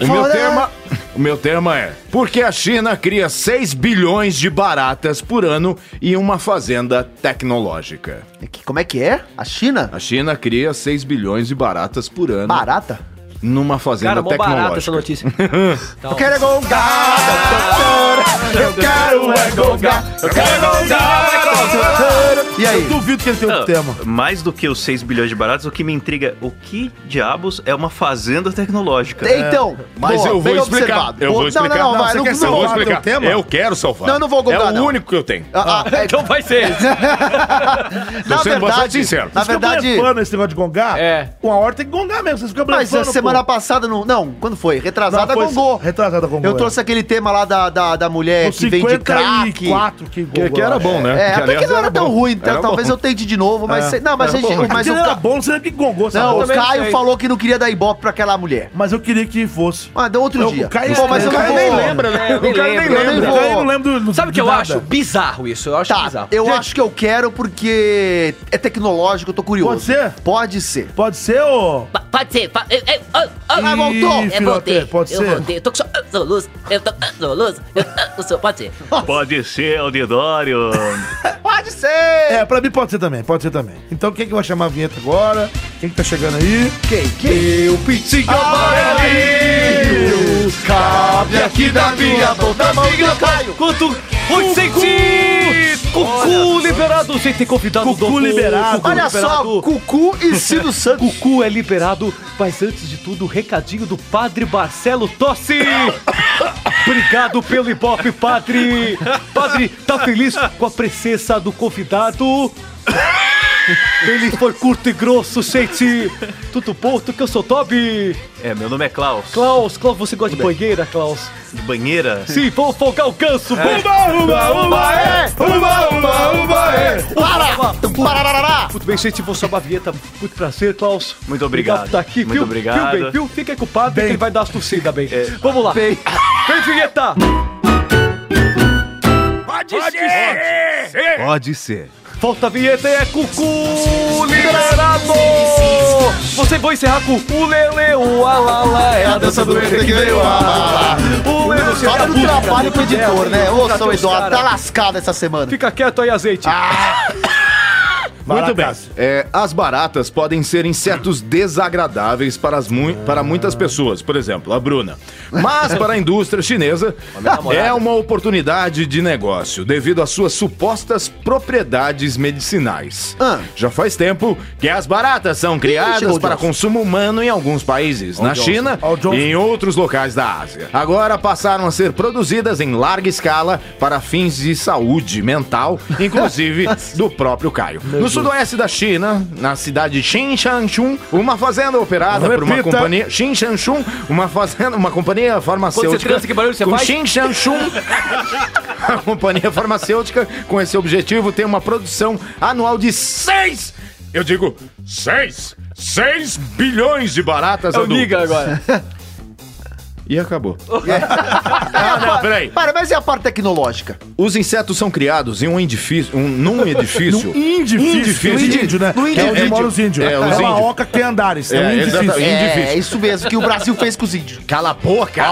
O meu, tema, o meu tema é: Por que a China cria 6 bilhões de baratas por ano em uma fazenda tecnológica? Como é que é? A China? A China cria 6 bilhões de baratas por ano Barata? Numa fazenda Cara, mó barata essa tecnológica. notícia. (laughs) Eu quero é gongada, doutora. Eu quero é gongada. Eu quero é gongada, doutora. E Eu aí? duvido que ele tenha outro tema. Mais do que os 6 bilhões de baratos, o que me intriga, o que diabos é uma fazenda tecnológica? Então, Mas boa, eu vou explicar. Eu vou Não, explicar. Não, não, vai, você não, quer não, salvar Eu vou o teu explicar. tema? Eu quero salvar. Não, eu não vou gongar, É o não. único que eu tenho. Ah, ah, é- Então vai ser esse. (laughs) na sendo bastante verdade, sincero. na Vocês ficam verdade, blefando esse negócio de gongar? É. Uma hora tem que gongar mesmo. Vocês ficam mas blefando, a semana pô. passada não, não, quando foi? Retrasada Não, foi gongou. Retrasada gongou. Eu trouxe aquele tema lá da, da, da mulher Os que vende crack. 54 que Que, gongou. que era bom, né? É, até aliás, que não era tão bom. ruim, então Era talvez bom. eu tente de novo, mas É. sei- não, mas, Era a gente- bom. mas o era bom, você que essa não, o Caio falou que não queria dar ibope pra aquela mulher. Mas eu queria que fosse. Ah, deu outro Eu- dia. o Caio- eu o não Caio nem lembra, né? É, O cara nem lembra. O Caio não lembra do, Sabe o que eu acho? Bizarro isso. Eu acho Tá, bizarro. eu acho que eu quero porque é tecnológico, eu tô curioso. Pode ser? Pode ser. Pode ser, ô... Pode ser. Oh. Ah, voltou. É, voltei. Pode eu ser? voltei. Eu tô com so- ah, sou luz. Eu tô ah, sou luz. Eu, ah, sou- Pode ser. (laughs) Pode ser, Audidório. (laughs) Pode ser. É, pra mim pode ser também, pode ser também. Então quem que vai chamar a vinheta agora? Quem que tá chegando aí? Quem? Quem? o pintinho Amarelinho, cabe aqui da minha boca, mãozinha, Caio. Quanto? 800! Cucu liberado! Sem ter convidado Cucu o doutor. liberado. Cucu Olha só, liberado. Cucu e Cido Santos. Cucu é liberado, mas antes de tudo, recadinho do Padre Marcelo Tossi! (coughs) Obrigado pelo Ibope, Padre! Padre, tá feliz com a presença do convidado? (coughs) Ele foi curto e grosso, gente! Tudo bom? Tu que eu sou Toby? É, meu nome é Klaus. Klaus, Klaus, você gosta de banheira, Klaus? De banheira. Sim, vamos folgar o ganso! Uma, uma, uma, é! Uma, uma, uma, é! Para! Pararará! Muito bem, gente, vou chamar a vinheta. Muito prazer, Klaus. Muito obrigado. por tá aqui, Muito viu? obrigado. Viu, bem, viu? Fica aí com o padre Bem. que ele vai dar as torcidas, bem. Vamos lá. Bem. Vem, vinheta! Pode ser. Volta a vinheta e é Cucu liberado! Você vai encerrar com o Lele, o Alala, é a dança do ET que veio a O Lele, você do busca, trabalho pro editor, né? Ô, São Eduardo, tá lascado essa semana. Fica quieto aí, azeite. (laughs) Muito bem. É, as baratas podem ser insetos desagradáveis para, as mui- para muitas pessoas, por exemplo, a Bruna. Mas (laughs) para a indústria chinesa é uma oportunidade de negócio devido às suas supostas propriedades medicinais. Ah. Já faz tempo que as baratas são criadas para Johnson. consumo humano em alguns países, na China e em outros locais da Ásia. Agora passaram a ser produzidas em larga escala para fins de saúde mental, (laughs) inclusive do próprio Caio. Nos sudoeste da China, na cidade de Xinshanchun, uma fazenda operada por uma Repita. companhia. Xinshanchun, uma fazenda, uma companhia farmacêutica. transa, que barulho você com faz? Xinshanchun. (laughs) A companhia farmacêutica, com esse objetivo, tem uma produção anual de 6. Eu digo 6. 6 bilhões de baratas É o. Niga agora. (laughs) E acabou. (laughs) ah, não, peraí. Para, mas e a parte tecnológica? Os insetos são criados em um edifício, um, num (laughs) edifício. Indifícil. Indifícil. No índio, né? No Que é onde índio. mora os índios. É, É, os uma índios. oca que tem andares. É, É, um indifício. exatamente. É, é isso mesmo que o Brasil fez com os índios. Cala a boca!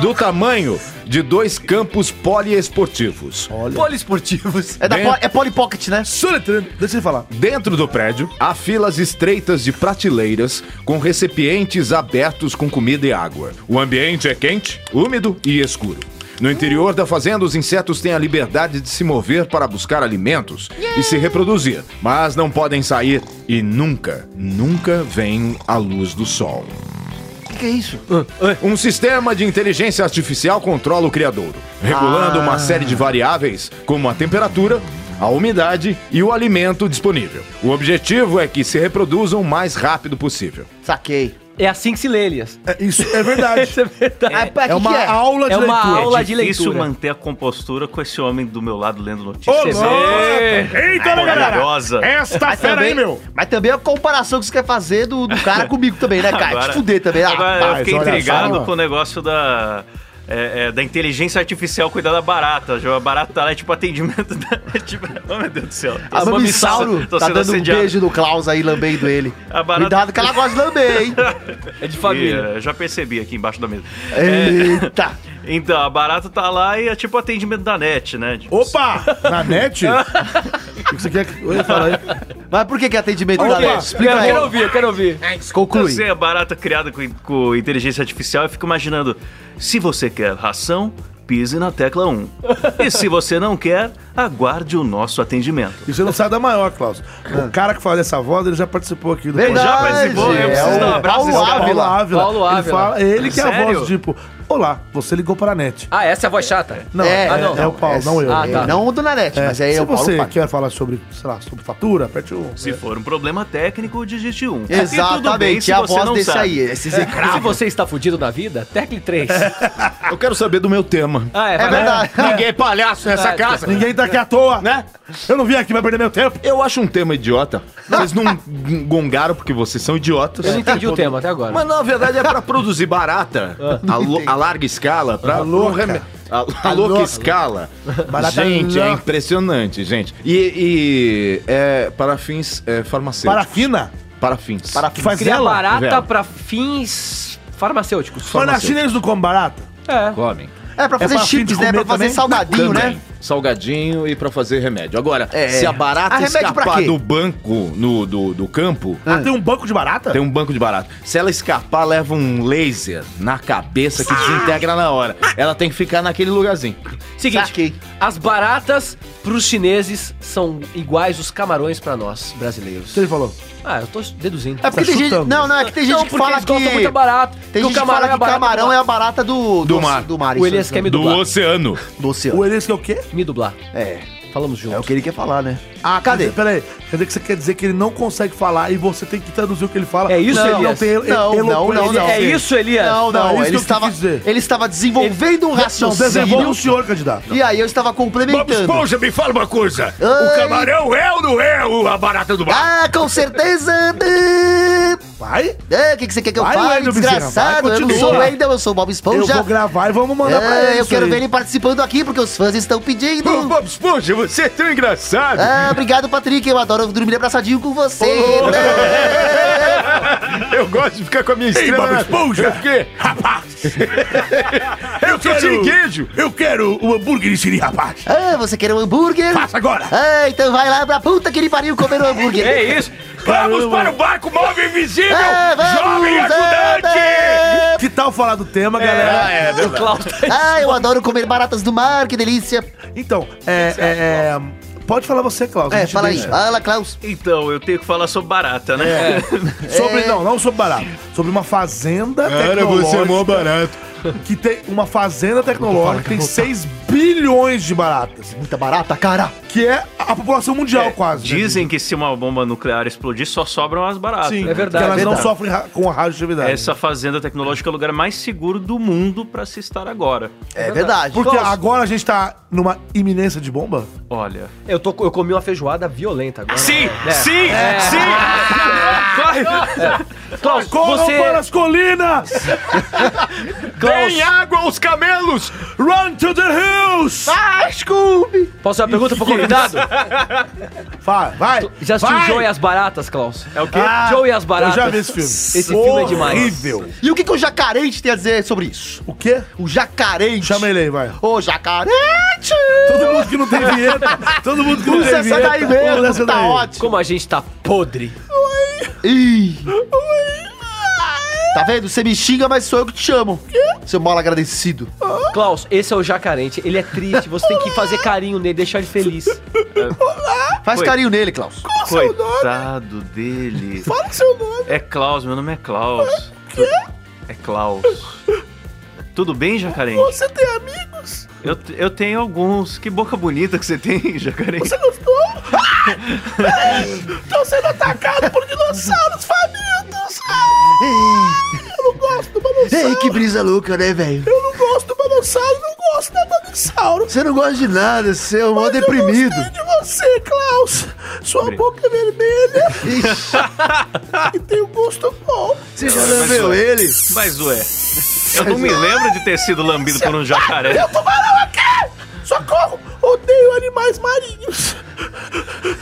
Do tamanho de dois campos poliesportivos. Poliesportivos. É, da Bem- po- é Polly Pocket, né? Soletrando. Deixa ele falar. Dentro do prédio, há filas estreitas de prateleiras com recipientes abertos com comida e água. O ambiente é quente, úmido e escuro. No interior da fazenda, os insetos têm a liberdade de se mover para buscar alimentos e se reproduzir, mas não podem sair e nunca, nunca veem a luz do sol. O que, que é isso? Um sistema de inteligência artificial controla o criadouro, regulando uma série de variáveis, como a temperatura, a umidade e o alimento disponível. O objetivo é que se reproduzam o mais rápido possível. Saquei. É assim que se lê, Elias. É, isso é verdade. (laughs) Isso é verdade. Ah, pra É que uma que é? aula de É uma leitura. aula de Difícil leitura. manter a compostura com esse homem do meu lado lendo notícias. Ô, louco! Eita, né, galera? Maravilhosa. Esta Mas fera também, aí, meu. mas também a comparação que você quer fazer do, do cara comigo também, né, cara? Agora- Te fuder também. Ah, Agora, eu rapaz, fiquei intrigado só. com o negócio da. É, é, da inteligência artificial cuidar da barata. A barata tá lá, é tipo atendimento da. (laughs) tipo, oh meu Deus do céu. a Tô Mamissauro tá dando um assediado. beijo no Klaus aí, lambendo ele. A barata- Cuidado que ela gosta de lamber, hein? (laughs) É de família. E, é, já percebi aqui embaixo da mesa. Eita. Então, a barata tá lá e é tipo atendimento da net, né? Tipo, Opa! Na net? (laughs) O que você quer que... Oi, fala aí. Mas por que que é atendimento da net? Explica Eu aí. quero ouvir, eu quero ouvir. Conclui. Você é barata criada com, com inteligência artificial, eu fico imaginando, se você quer ração, pise na tecla 1. e se você não quer, aguarde o nosso atendimento. E você não sai da maior, Klaus. O cara que faz essa voz, ele já participou aqui do Verdade. Já participou, eu preciso é dar um o abraço Paulo cara. Paulo Ávila. Ávila. Paulo Ele, Ávila. fala, ele que é a voz, tipo, olá, você ligou para a net. Ah, essa é a voz chata? Não, É, é, ah, não. é o Paulo, não eu. Ah, É, tá. Não o do Nanete, mas aí Se é o Paulo você Fábio. quer falar sobre, sei lá, sobre fatura, aperte o... Se for um problema técnico, digite 1. Exatamente, é a voz desse aí. Esse Se você está fudido na vida, tecle 3. (laughs) Eu quero saber do meu tema. Ah, é, É verdade. (laughs) Ninguém é palhaço nessa Ah, casa. Ninguém tá aqui à toa, né? Eu não vim aqui pra perder meu tempo. Eu acho um tema idiota. Vocês não gongaram porque vocês são idiotas. Eu não entendi o tema até agora. Mas na verdade é pra produzir barata a, lo- a larga escala, pra A a, a louca escala. Barata gente, é impressionante, gente. E, e é para fins é, farmacêuticos. Parafina? Para fins. Para Que faz Cria ela? barata pra fins farmacêuticos. Mas na China eles não comem barata? É. Comem. É pra fazer de chips, né? comer Pra fazer também? salgadinho, Também. né? Salgadinho e pra fazer remédio. Agora, É. se a barata remédio pra escapar do banco, no, do, do campo, Ah, tem um banco de barata? tem um banco de barata. Se ela escapar, leva um laser na cabeça que desintegra na hora. Ela tem que ficar naquele lugarzinho. Seguinte, Saquei. as baratas pros chineses são iguais os camarões pra nós, brasileiros. O que ele falou? Ah, eu tô deduzindo. É porque Tá tem gente. chutando. Não, não, é que tem gente Não, que fala que. muito barato. Tem gente que fala que barato camarão do é a barata do. Do mar. Do mar. O Elias quer me Do dublar. oceano. Do oceano. O Elias que é o quê? Me dublar. É. Falamos juntos. É o que ele quer falar, né? Ah, Cadê? Peraí, quer dizer que você quer dizer que ele não consegue falar e você tem que traduzir o que ele fala? É isso, não, Elias? não tem Não, não, não, não. É isso, Elias? Não, Não, não, isso ele que eu estava, ele estava desenvolvendo um Não, raciocínio. desenvolve o senhor, candidato. E aí eu estava complementando. me fala uma coisa. Ai. camarão é ou não é o- a barata do Ah, com certeza! Vai? É, O que, que você quer que eu fale, desgraçado? vai, Eu não sou o Wendel, eu sou o Bob Eu Esponja. vou gravar e vamos mandar pra É, ele. eu quero aí. ver ele participando aqui, porque os fãs estão pedindo. Bob Esponja, você é tão engraçado. Ah, obrigado, Patrick. Eu adoro dormir abraçadinho com você. (laughs) Eu gosto de ficar com a minha estrela. Bob na- Esponja. Por quê? Rapaz! (laughs) Eu sou siriguejo. Eu quero o hambúrguer de siri, rapaz! Ah, você quer um hambúrguer? Faça agora! Ah, então vai lá pra puta que ele pariu comer um hambúrguer. (laughs) É isso. Vamos para o barco móvel invisível. Ah, vamos, Jovem anda. ajudante. Que tal falar do tema, galera? é O Klaus tá... Ah, eu adoro comer baratas do mar, que delícia. Então, é, é, é, Pode falar você, Klaus. É, fala aí. deixa. Fala, Klaus. Então, eu tenho que falar sobre barata, né? (laughs) Sobre, É. Não, não sobre barato. Sobre uma fazenda Cara, você é mó barato. (laughs) que tem uma fazenda tecnológica que tem 6 bilhões de baratas. Muita barata, cara. Que é a população mundial, quase. né? Dizem que se uma bomba nuclear explodir, só sobram as baratas. Sim, É verdade, que elas é não verdade. sofrem ra- com a radioatividade. Essa fazenda tecnológica é o lugar mais seguro do mundo pra se estar agora. É verdade. Porque Nossa. agora a gente tá numa iminência de bomba? Olha. Eu, tô, eu comi uma feijoada violenta agora. Sim! É. Sim! Sim! (laughs) Corre! Klaus, Corram você... para as colinas! Klaus, Tem água aos camelos! Run to the hills! Ah, Scooby! posso fazer uma pergunta pro convidado? (laughs) Vai, vai! Já assistiu vai. Joe e as Baratas, Klaus? É o quê? Ah, Joe e as Baratas. Eu já vi esse filme. Esse filme é demais. Horrível. E o que, que o jacarente tem a dizer sobre isso? O quê? O jacarente. Chama ele aí, vai. Ô, jacarente! Todo mundo que não tem vinheta. Todo mundo que não Usa tem essa vinheta. daí usa mesmo, essa tá daí. ótimo. Como a gente tá podre. Ih. Tá vendo? Você me xinga, mas sou eu que te chamo. Seu mal agradecido. Klaus, esse é o jacarente. Ele é triste, você tem que fazer carinho nele, deixar ele feliz. Faz Foi. carinho nele, Klaus. Coitado dele. Fala seu nome. É Klaus, meu nome é Klaus. É Klaus. Tudo bem, Jacarente? Você tem amigos? Eu, eu tenho alguns. Que boca bonita que você tem, (laughs) Jacarente. Você gostou? Tô sendo atacado por dinossauros famintos. Eu não gosto do manossauro. Ei, que brisa louca, né, velho? Eu não gosto do manossauro, não gosto da manossauro. Você não gosta de nada, você é um mó deprimido. Eu gostei de você, Klaus. Sua boca é vermelha e tem um gosto bom. Você já lambeu ele? Mas, ué, eu não me lembro de ter sido lambido por um jacaré. Eu tubarão aqui! Socorro! Odeio animais marinhos.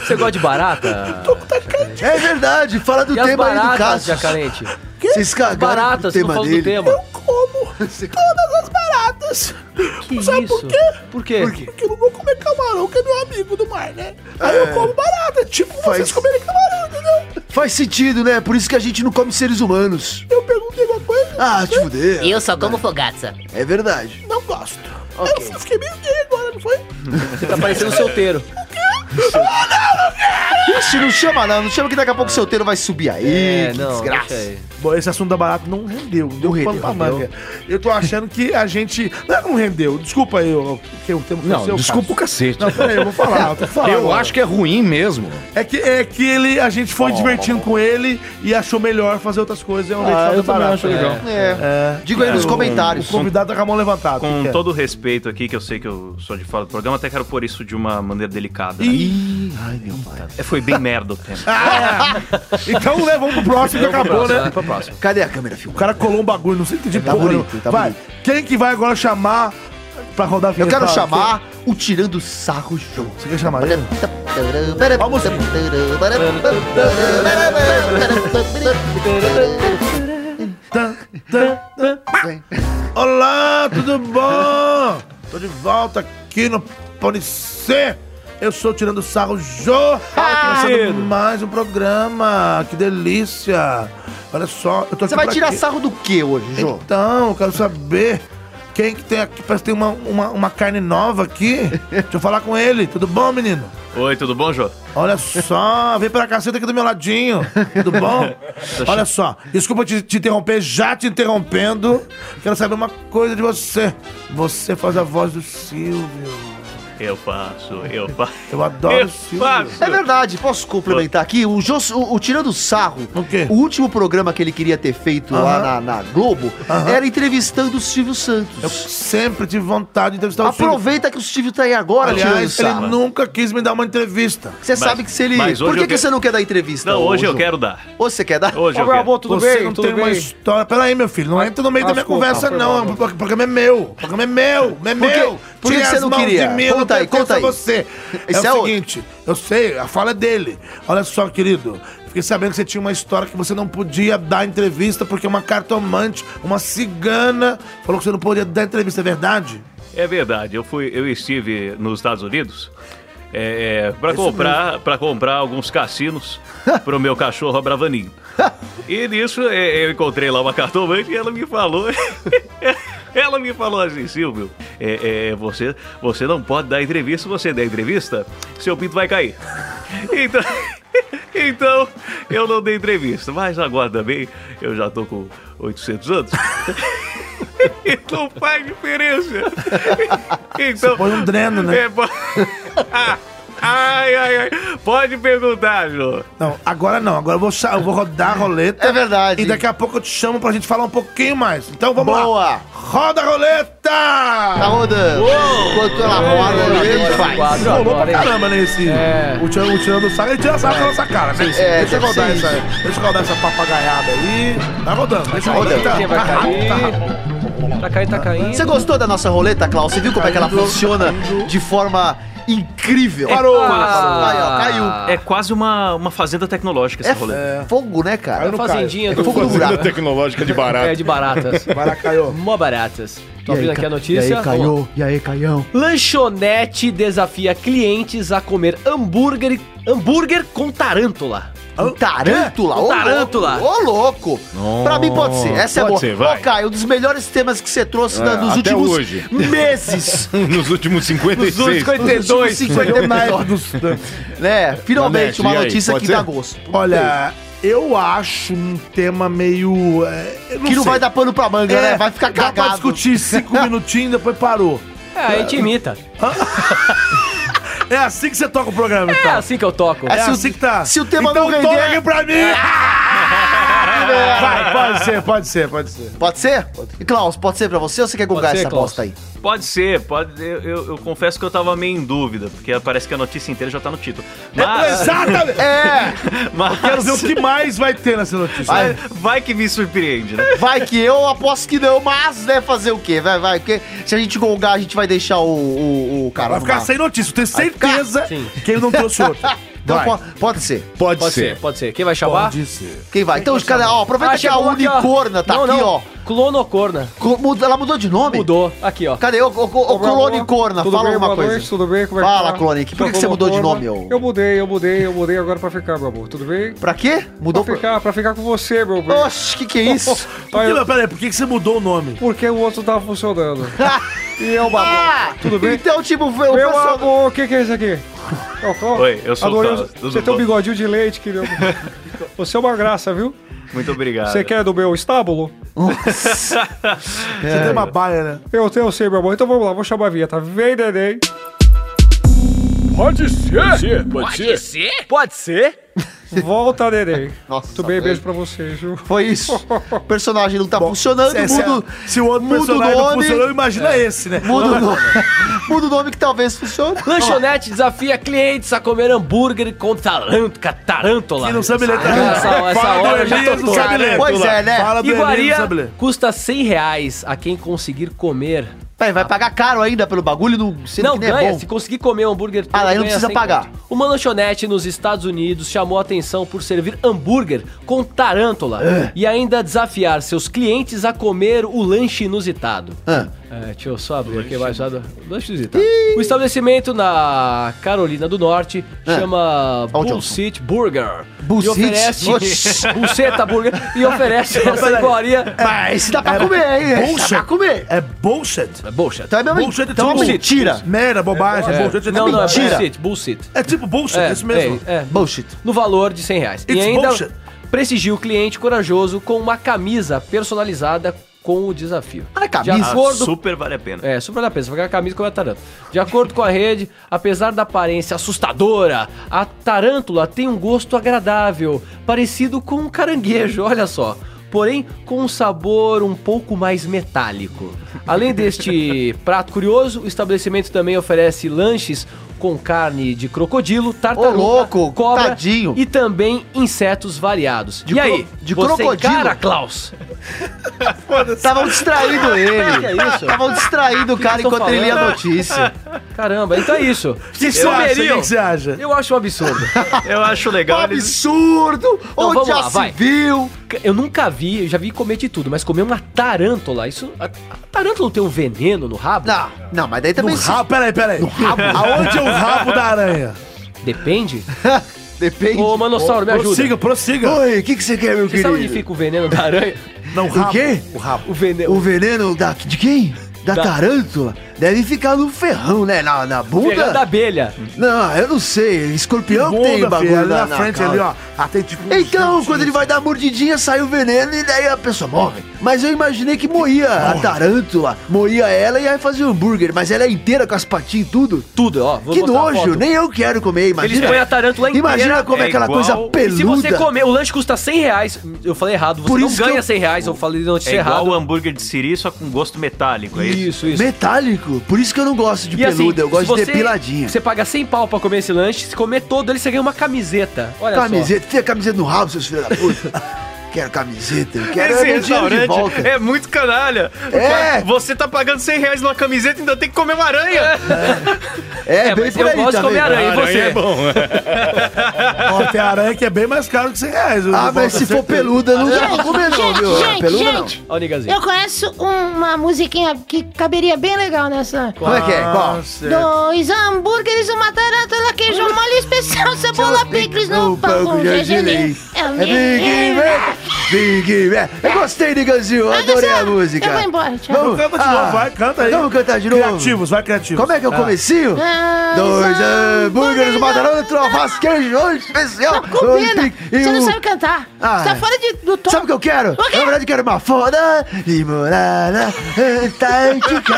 Você gosta de barata? Tô com taquicardia. É verdade, fala do E as tema aí do caso. jacarente? Vocês cagaram Baratas, não tema do dele. tema. Eu como todas as baratas. Que Sabe isso? por quê? Por quê? Porque eu não vou comer camarão, que é meu amigo do mar, né? Aí eu como barata, tipo Faz- vocês comerem camarão, entendeu? Faz sentido, né? Por isso que a gente não come seres humanos. Eu perguntei uma coisa, Ah, te fuder. Eu só como fogaça. É verdade. não gosto. Ok. Eu fiquei meio gay agora, não foi? Você tá parecendo solteiro. (laughs) Ixi, não chama não, não chama que daqui a pouco o solteiro vai subir aí. É, que não, desgraça. Esse assunto da barata não rendeu, não deu rendeu, pano pra manga. Eu tô achando que a gente. Não é não rendeu, desculpa aí, o que o termo Não, seu, desculpa o Cássio. cacete. Não, peraí, eu vou falar, eu falar. Eu agora. acho que é ruim mesmo. É que, é que ele, a gente foi divertindo com ele e achou melhor fazer outras coisas. É um jeito de fazer barato. É. Digo aí nos O comentários. convidado tá com a mão levantada. Com é? todo o respeito aqui, que eu sei que eu sou de fora do programa, até quero pôr isso de uma maneira delicada. né? Ih, ai meu pai. É, Foi bem merda o tema. (laughs) Então, né, vamos pro próximo que acabou, né? Próximo. Cadê a câmera, filho? O cara colou um bagulho, não sei entendi Tá porra bonito, tá Vai, bonito. quem que vai agora chamar pra rodar a Eu vinheta? quero chamar o Tirando Sarro Show. Você quer chamar ele? Vamos. Olá, tudo bom? Tô de volta aqui no Ser. Eu sou Tirando Sarro Jô. Começando mais um programa. Que delícia. Olha só, eu tô aqui Você vai tirar quê? sarro do que hoje, Jô? Então, eu quero saber quem que tem aqui. Parece que tem uma, uma, uma carne nova aqui. Deixa eu falar com ele. Tudo bom, menino? Oi, tudo bom, Jô? Olha só, vem pra cá, senta aqui do meu ladinho. Tudo bom? (laughs) Olha só, desculpa te, te interromper, já te interrompendo. Quero saber uma coisa de você. Você faz a voz do Silvio. Eu faço, eu (laughs) faço. Eu adoro Eu o Silvio. faço. É verdade, posso complementar aqui? O, Jô, o, o Tirando Sarro, O quê? o último programa que ele queria ter feito lá na, na Globo Aham. era entrevistando o Silvio Santos. Eu sempre tive vontade de entrevistar o Silvio. Aproveita que o Silvio tá aí agora, Tirando Aliás, ele nunca quis me dar uma entrevista. Você sabe que se ele. mas Por hoje que, eu que você não quer dar entrevista? Não, hoje eu Jô? quero dar. Hoje você quer dar? Hoje eu Ô, meu quero. tudo Você bem? não tudo tem uma bem? história. Peraí, meu filho, não entra no meio da minha desculpa, conversa, não. O pro- programa é meu. O programa é meu. É Por meu. que- por que você não queria? Eu Conta aí, conta aí. você. Esse é, é o seguinte, eu sei, a fala é dele. Olha só, querido. Fiquei sabendo que você tinha uma história que você não podia dar entrevista porque uma cartomante, uma cigana, falou que você não podia dar entrevista, é verdade? É verdade, eu fui, eu estive nos Estados Unidos é, é, para comprar, para comprar alguns cassinos (laughs) pro meu cachorro Bravaninho. (laughs) E nisso é, eu encontrei lá uma cartomante e ela me falou, (laughs) ela me falou assim, Silvio, é, é, você, você não pode dar entrevista, se você der entrevista, seu pinto vai cair. (laughs) Então, (laughs) então eu não dei entrevista, mas agora também eu já tô com 800 anos. (laughs) não faz diferença. Então, Põe um dreno, né? é, po- ai, ai, ai. Pode perguntar, Jô. Não, agora não. Agora eu vou, eu vou rodar a roleta. É verdade. E daqui a pouco eu te chamo pra gente falar um pouquinho mais. Então vamos lá. Boa! Roda a roleta! Tá rodando. Enquanto ela roda, a gente faz. Rolou pra caramba nesse. É. O tirando, o tirando o saco, ele tira sarro da nossa cara, né? É, deixa eu rodar essa. Deixa eu rodar essa papagaiada aí. Tá rodando, deixa rodando. rodando. Tá, tá rápido, tá rápido. Tá caindo, tá caindo. Você gostou da nossa roleta, Klaus? Você viu como é que ela funciona de forma incrível? Parou. Ah. Aí, ó, caiu. É quase uma, uma fazenda tecnológica essa É roleta. fogo, né, cara? Caiu no Fazendinha do Fogo no Fazenda buraco. tecnológica de barato. É, de baratas. (laughs) Caiu. Mó baratas. Tô abrindo aqui a notícia. E aí, caiu? E aí, caiu? Lanchonete desafia clientes a comer hambúrguer, hambúrguer com tarântula. Um tarântula? Um Ô, tarântula. louco, Ô, louco. Pra mim pode ser. Essa é Pode boa. ser, vai. Ô, Caio, um dos melhores temas que você trouxe na- É, nos até últimos hoje. meses. (laughs) Nos últimos 56. 52. 50 Naipe dos- né? (laughs) Finalmente, Nanete, uma aí, notícia que ser? dá gosto. Olha, eu acho um tema meio. é, eu Que não sei. vai dar pano pra manga, né? Vai ficar Dá pra cagado. discutir cinco (laughs) minutinhos e depois parou. É, a gente imita. É assim que você toca o programa, É então. assim que eu toco. É o- assim que tá. se o tema então não render- toca aqui pra mim! (laughs) Vai, (laughs) pode ser, pode ser, pode ser. Pode ser? E Klaus, pode ser pra você ou você quer gongar essa Klaus. bosta aí? Pode ser, pode. Eu, eu- eu confesso que eu tava meio em dúvida, porque parece que a notícia inteira já tá no título. Mas. Exatamente! É! (laughs) mas Quero ver o que mais vai ter nessa notícia. vai, vai que me surpreende, né? Vai que eu aposto que não, mas né, fazer o quê? Vai, vai, porque se a gente gongar, a gente vai deixar o, o, o cara Vai ficar sem notícia. Eu tenho certeza que ele não trouxe outro. (laughs) Então Vai. pode, pode ser. Pode, Pode ser, ser. pode ser. Quem vai chamar? Pode ser. Quem vai? Então, cara, ó, aproveita Ah, que a chegou aqui, ó. unicorna tá não, aqui, não. ó. Clonocorna. Ela mudou de nome? Mudou. Aqui, ó. Cadê? Ô, ô, ô, Tudo fala bem, alguma coisa. Noite, tudo bem? Como é Fala, tá? Clonic, por que você mudou de nome, ô? Eu mudei, eu mudei, eu mudei agora pra ficar, meu amor. Tudo bem? Pra quê? Mudou pra ficar, pra ficar com você, meu bem. Oxe, que que é isso? (laughs) Por que, peraí, por que que você mudou o nome? Porque o outro tava funcionando. (laughs) e eu, babu. ah, Tudo bem? Então, tipo, o Meu pessoal... amor, o que que é isso aqui? O? Oi, eu sou o Adorei. Tudo Você tem um bigodinho de leite, querido. (laughs) Você é uma graça, viu? Muito obrigado. Você quer do meu estábulo? (laughs) Você tem uma baia, né? Eu tenho, sei, meu amor. Então vamos lá, vou chamar a vinheta. Vem, neném. Pode ser. Pode ser. Pode ser? Volta, neném. Nossa, Tudo bem, beijo pra vocês, viu? Foi isso. O (laughs) personagem não tá funcionando, Se, se- muda, se o outro muda o personagem não nome. funcionou, imagina esse, né? muda o nome. (laughs) muda o nome que talvez funcione. Lanchonete desafia clientes a comer hambúrguer com tarântula. tarântula. Quem não sabe ler também. Essa, essa Fala do hora já Elias, tô não sabe ler. Pois é, né? Fala do não Iguaria sabe ler. custa 100 reais a quem conseguir comer. Peraí, vai pagar caro ainda pelo bagulho, não, sendo Não, é ganha. bom. Se conseguir comer um hambúrguer todo, Ah, aí não precisa 100 pagar. conto. Uma lanchonete nos Estados Unidos chamou a atenção por servir hambúrguer com tarântula É. e ainda desafiar seus clientes a comer o lanche inusitado. Ah. É, deixa eu só abrir aqui mais lado. Lanche inusitado. O estabelecimento na Carolina do Norte É. chama Ó o Bullshit Burger. Bullshit? E oferece... (laughs) Bullsheta Burger. E oferece (laughs) essa iguaria... Mas esse dá pra comer, hein? Esse Dá bullshit. pra comer. É bullshit. É bullshit. Então é mesmo Bullshit é então é tipo- mentira. Merda, bobagem, É. bullshit. É Não, tipo não, é bullshit. Bullshit. É tipo bullshit, é, isso mesmo. É, é. Bullshit. no valor de 100 reais. e It's ainda bullshit. prestigia o cliente corajoso com uma camisa personalizada com o desafio. Ah, camisa? De acordo... Super vale a pena. É, super da pena, você vai ganhar a camisa com a tarântula. De acordo com a rede, apesar da aparência assustadora, a tarântula tem um gosto agradável, parecido com um caranguejo, olha só. Porém, com um sabor um pouco mais metálico. Além deste (laughs) prato curioso, o estabelecimento também oferece lanches com carne de crocodilo, tartaruga, Ô, louco, cobra tadinho. e também insetos variados. De e aí, de você crocodilo? encara, Klaus? Estavam distraindo (laughs) ele. Que é isso? Estavam distraindo o cara que eu tô enquanto ele lia a falando? notícia. Caramba, então é isso. (laughs) Que que você acha? O que que você acha? Eu acho um absurdo. Eu acho Um legal. eles- absurdo! Não, Onde vamos já lá, se vai. viu? Eu nunca vi, eu já vi comer de tudo, mas comer uma tarântula, isso. A, a tarântula tem um veneno no rabo? Não, não, mas daí No também se- rabo, peraí, peraí. Aonde o rabo da aranha? Depende. (laughs) depende. Ô, Manossauro, me ajuda. Prossiga, prossiga. Oi, o que, que você quer, meu Você sabe onde querido? fica o veneno da aranha? Não, o rabo. quê? O rabo. O veneno. O veneno da, de quem? Da, Da- tarântula? Deve ficar no ferrão, né? Na, na Pegando a bunda. abelha. Não, eu não sei. Escorpião que Bunda, tem filho, bagulho ali na, na frente, ali, ó. Tem tipo. um Então, quando ele vai dar a mordidinha, sai o veneno e daí a pessoa morre. Mas eu imaginei que moía a tarântula, moía ela e aí fazia o hambúrguer. Mas ela é inteira com as patinhas e tudo. Tudo, ó. Vou que nojo, nem eu quero comer, Eles imagina. põem a tarântula inteira. Imagina como é é aquela igual- coisa e E peluda. se você comer, o lanche custa 100 reais. Eu falei errado, você Por não ganha eu- 100 reais. Eu falei notícia É igual errada. o hambúrguer de siri, só com gosto metálico, é isso? Isso, isso. Metálico, por isso que eu não gosto de E assim, peluda, eu se gosto de depiladinha. Você paga 100 pau pra comer esse lanche, se comer todo ele, você ganha uma camiseta. Olha Camiseta, tem a camiseta no rabo, seus filhos da puta. (laughs) quero camiseta, eu quero Esse de restaurante volta. é muito canalha. É. Você tá pagando 100 reais numa camiseta e ainda tem que comer uma aranha. É, É, bem mas por eu aí gosto de comer aranha, e Aranha você? é bom. Ó, tem aranha que é bem mais caro que 100 reais. eu Ah, mas se for peluda, não dá pra comer não, gente, viu? gente, peluda gente. Olha o Nigazinho. Eu conheço uma musiquinha que caberia bem legal nessa. não. Como é que é? Qual? Nossa, Dois hambúrgueres, uma tarântula, queijo molho especial, cebola, picles no pão com gergelim. É Big Mac, Big Mac. Eu gostei, Niganzinho, eu adorei a música. Eu vou embora, tchau. Vamos, Canta de ah, novo, vai, canta aí. Vamos cantar de novo? Criativos, vai criativos. Como é que é o comecinho? Dois hambúrgueres, uma tarântula, alface, queijo, especial. Combina. e Você não um- sabe cantar. Ah, Você tá é. fora de, do tom. Sabe o que eu quero? Na verdade, eu quero uma foda limonada antártica.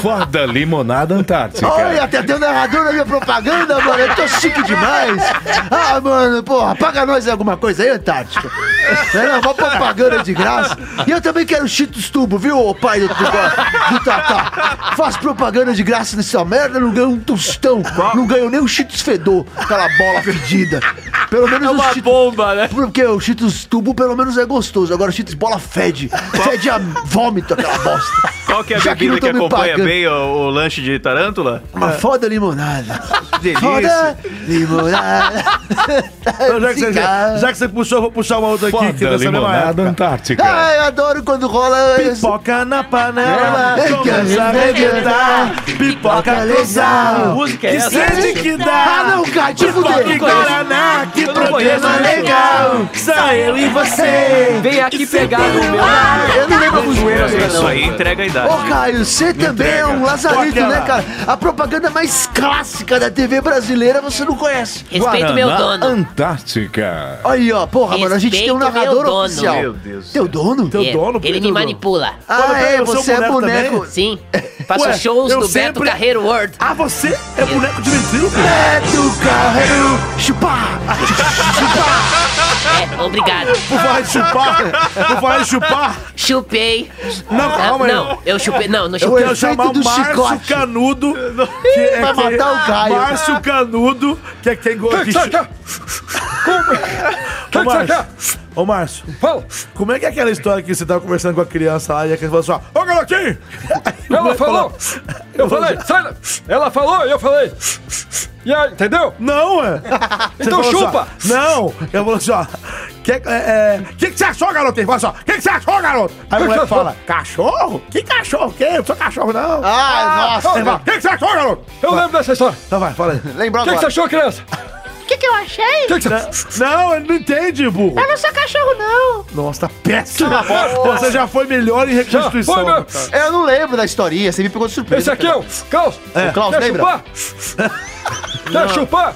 Foda limonada antártica. Olha, tem até o narrador na minha propaganda, mano. Eu tô chique demais. Ah, mano, porra, paga nós alguma coisa aí, Antártica. Não, é (laughs) não, uma propaganda de graça. E eu também quero Cheetos Tubo, viu, ô pai do, do, do Tatá? Faz propaganda de graça nessa merda, não ganho um tostão. Não ganho nem o Cheetos Fedor, aquela bola fedida. Pelo menos É uma Cheetos... bomba, né? Porque o Cheetos Tubo pelo menos é gostoso. Agora o Cheetos Bola fede. Fede a vômito aquela bosta. Qual que é a Já que bebida que, me acompanha pagando. bem o, o lanche de tarântula? Uma foda limonada. (laughs) delícia. Foda limonada. (laughs) Então, já, que você, já que você puxou, eu vou puxar uma outra aqui que Foda dessa mesma limonada antártica. Ai, eu adoro quando rola. Pipoca na panela, É, começa a arrebentar. Pipoca legal, música é que essa? sede que dá. Ah, não, cara, te Pipoca e fuder. Guaraná, que programa essa legal. Só eu e você. Vem aqui pegar no meu. Eu não lembro a música. Isso aí entrega a idade. Ô, Caio, você também é um lazarito, Qual que é né, cara? A propaganda mais clássica da TV brasileira você não conhece. Respeito meu dono. Antártica. Aí, ó, porra, mano, a gente tem um narrador dono. oficial. Meu Deus. Teu dono? Teu É, dono, Ele me dono? manipula. Ah, é, você é você é boneco também? Sim. (laughs) Faço Ué, shows do Beto Carreiro World. Ah, você é boneco de ventríloco? Beto Carreiro, chupar. (laughs) É, obrigado. Por falar em chupar, por falar em chupar, Chupei. Não, Ah, calma aí. Não, eu chupei. Não, não eu chupei. quero chamar o Márcio chicote. Canudo. Que é, Vai que- matar o Caio. Márcio Canudo, que é quem gosta de... Ô, Márcio, ô, Márcio, Fala. como é que é aquela história que você tava conversando com a criança lá e a criança falou assim, ó, ô garotinho! Ela (laughs) moleque falou. Eu falei, sai Ela falou e eu falei. E aí, entendeu? Não, é. (laughs) Então assim, chupa. não, eu falo assim, ó. Que, é, é, que, que você achou, garotinho? Fala assim, ó. Que, que você achou, garoto? Aí o moleque fala, cachorro? Que cachorro? O quê? Eu não sou cachorro, não. Ah, nossa. Ele fala, que, que você achou, garoto? Eu lembro dessa história. Então vai, fala aí. Lembrou O que, que você achou, criança? O que, que eu achei? O que, que você... Não, ele não entende, burro. Eu não sou cachorro, não. Nossa, tá péssimo. Você já foi melhor em reconstituição. foi, meu. Eu não lembro da historinha, você me pegou de surpresa. Esse aqui é o Klaus. O Klaus, Quer lembra? chupar? Quer chupar?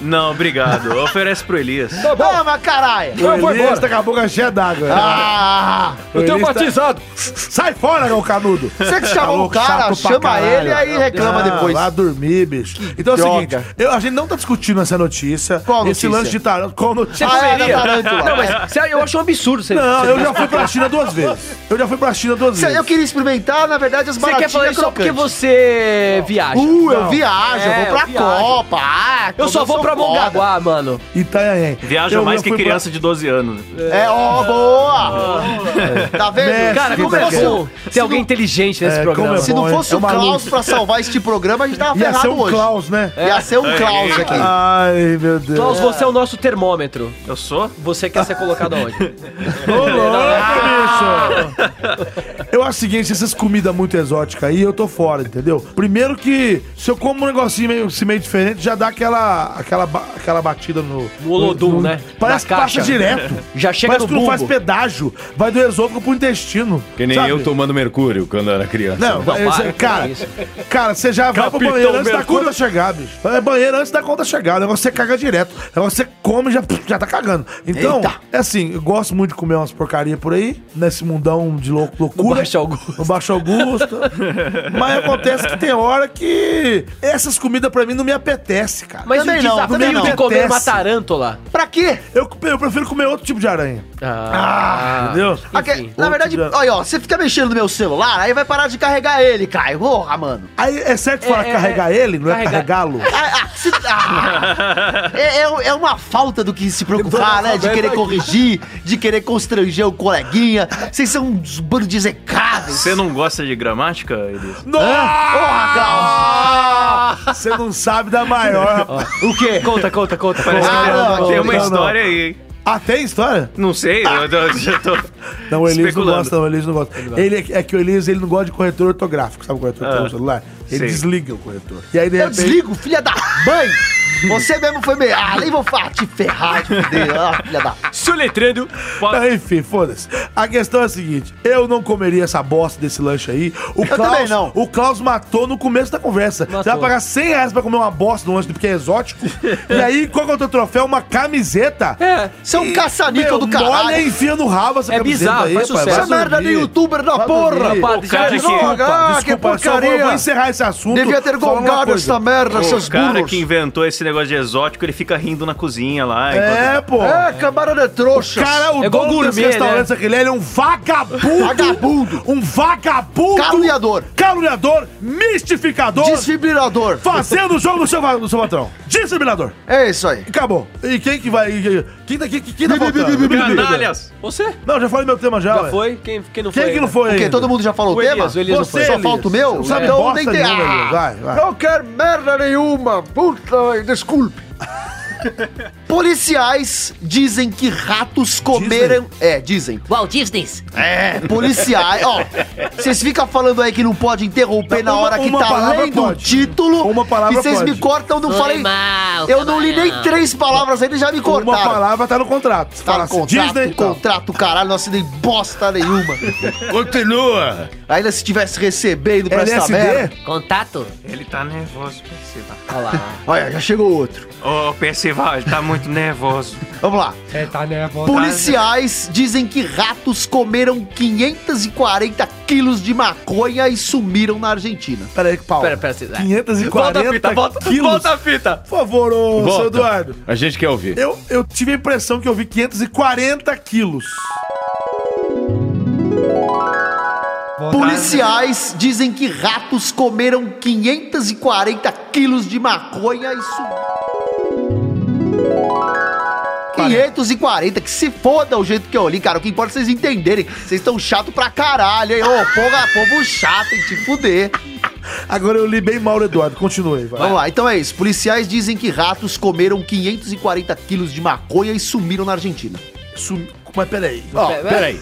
Não, obrigado. Oferece pro Elias. Tá bom. Ah, mas caralho. O Elias embora. tá com a boca cheia d'água. Ah, Eu tenho tá- batizado. Sai fora, meu canudo. você que chamou o Tá louco, cara, chama caralho. ele e aí reclama Ah, depois. Vai dormir, bicho. Então é o seguinte, eu- a gente não tá discutindo essa notícia. Qual Esse notícia? lance de tarântula. Qual notícia? Ah, é, tarântula. Não, mas sério, eu acho um absurdo você. Não, eu já fui pra China duas vezes. Eu já fui pra China duas vezes. Eu queria experimentar, na verdade, as Você quer falar baratinhas isso só porque você viaja. Uh, eu Não. viajo, eu É, vou pra eu. Copa. Ah, Eu só vou pra. Mongaguá, mano. Itanhaém. Viaja Eu- mais eu que fui pra- criança de 12 anos. É, ó, boa. Tá vendo? Mestre, Cara, como que é bom ter alguém inteligente nesse É, programa. é Se não fosse é o Klaus luz. pra salvar este programa, a gente tava Ia ser ferrado um hoje. Klaus, né? Ia ser um Klaus aqui. Ai, meu Deus. Klaus, você é o nosso termômetro. Eu sou? Você quer ser colocado aonde? (laughs) Ô, louco, bicho. Eu acho o seguinte, essas comidas muito exóticas aí, eu tô fora, entendeu? Primeiro que, se eu como um negocinho meio, assim, meio diferente, já dá aquela, aquela, aquela batida no... No Olodum, né? Parece Na que passa direto. (laughs) Já chega Parece no que não bumbo. faz pedágio. Vai do esôfago pro intestino. Que nem sabe? eu tomando mercúrio quando era criança. Não, Não, esse- para, cara, cara, você já vai pro Capitão banheiro antes da Mercúrio. conta chegar, bicho. É banheiro antes da conta chegar. O negócio você caga direto. Você come e já, já tá cagando. Então, Eita. é assim, eu gosto muito de comer umas porcaria por aí, nesse mundão de lou loucura. No Baixo Augusto. No Baixo Augusto. (laughs) Mas acontece que tem hora que essas comidas pra mim não me apetece, cara. Mas Também o não, desafio também não. de comer uma tarântula. Pra quê? Eu, eu prefiro comer outro tipo de aranha. Ah, Entendeu? Aque- Enfim, na verdade, olha, ó, você fica mexendo no meu celular, aí vai parar de carregar ele, Caio. Porra, mano. Aí é certo falar É, é, carregar ele, não é carregar- carregá-lo? Ah, ah, se- ah. (laughs) é, é- é uma falta do que se preocupar, né? De querer corrigir, de querer constranger o coleguinha. Vocês são uns bando de zecados. Você não gosta de gramática, Elias? Porra, Você não sabe da maior. O quê? Conta, conta, conta. Parece Ah, que não, tem uma não, não. história aí, hein? Ah, tem história? Não sei, eu já tô Não, o Elias não especulando. gosta, não, o Elias não gosta. Ele é, é que o Elias ele não gosta de corretor ortográfico, sabe o corretor Ah, no celular? Ele sei. desliga o corretor. E aí, de Eu repente. desligo, filha da mãe! Você mesmo foi meio. Ah, nem vou falar, te ferrar, te fuder. Ah, filha da. Soletrando. Não, enfim, foda-se. A questão é a seguinte: eu não comeria essa bosta desse lanche aí. O também Klaus, não. O Klaus matou no começo da conversa. Você vai pagar 100 reais pra comer uma bosta no lanche porque é exótico. (laughs) e aí, qual que é o teu troféu? Uma camiseta. É. Você é um caça-níquel do caralho. e enfia no rabo essa É camiseta bizarro, aí, faz pai. sucesso. Essa merda de dormir. youtuber da Vai porra! cara já- ah, que Desculpa, só vou, encerrar esse assunto. Devia ter golgado essa merda, O seus cara burros! que inventou esse negócio de exótico, ele fica rindo na cozinha lá. É, pô. É, câmara de trouxas! Cara, o É dono desse gourmet, restaurante, né? aquele, ele é um vagabundo. Vagabundo. Um vagabundo. Caluniador. Caluniador, mistificador. Desfibrilador! Fazendo o jogo do seu, do seu patrão. Desfibrilador. É isso aí. Acabou. E quem que vai... Quem tá, quem, quem tá faltando? Canalhas! Você? Não, já falei meu tema já, Já ué. foi? Quem, quem não Quem foi? que não foi Porque todo mundo já falou o, O tema? Elias, o Elias não Você, foi. Só falta o meu? Não sabe Então bosta nem tem- nenhuma, Ah! Vai, vai. Não quero merda nenhuma! Puta, esculpe. Policiais dizem que ratos comeram. É, dizem. Walt Disney. É, policiais. Ó, vocês ficam falando aí que não pode interromper na Uma- hora que uma tá lendo o título. Uma palavra E vocês me cortam, não Foi falei. mal, Eu não li nem três palavras ainda e já me Uma cortaram. palavra tá no contrato. Tá Fala no assim, contrato, Disney, tal. contrato, caralho, não assinei bosta nenhuma. (laughs) Continua! Ainda se tivesse recebendo pra essa LSD? merda. Contato? Ele tá nervoso, Percival. Olha lá. Olha, já chegou outro. Ô, Ele tá muito nervoso. (laughs) Vamos lá. É, tá nervoso. Policiais dizem que ratos comeram 540 quilos de maconha e sumiram na Argentina. Pera aí, Paulo. Pera, pera, pera. 540 Volta a fita, volta, quilos. volta a fita. Por favor, ô, Volta. seu Eduardo. A gente quer ouvir. Eu, eu tive a impressão que eu vi 540 quilos. Policiais dizem que ratos comeram 540 quilos de maconha e sumiram. 540, que se foda o jeito que eu li, cara. O que importa é vocês entenderem. Vocês estão chato pra caralho, hein? Ô, porra, povo chato, hein? Te fuder. Agora eu li bem mal, Eduardo. Continue, vai. Vamos lá, então é isso. Policiais dizem que ratos comeram 540 quilos de maconha e sumiram na Argentina. Sum... Mas peraí. Ó, Peraí.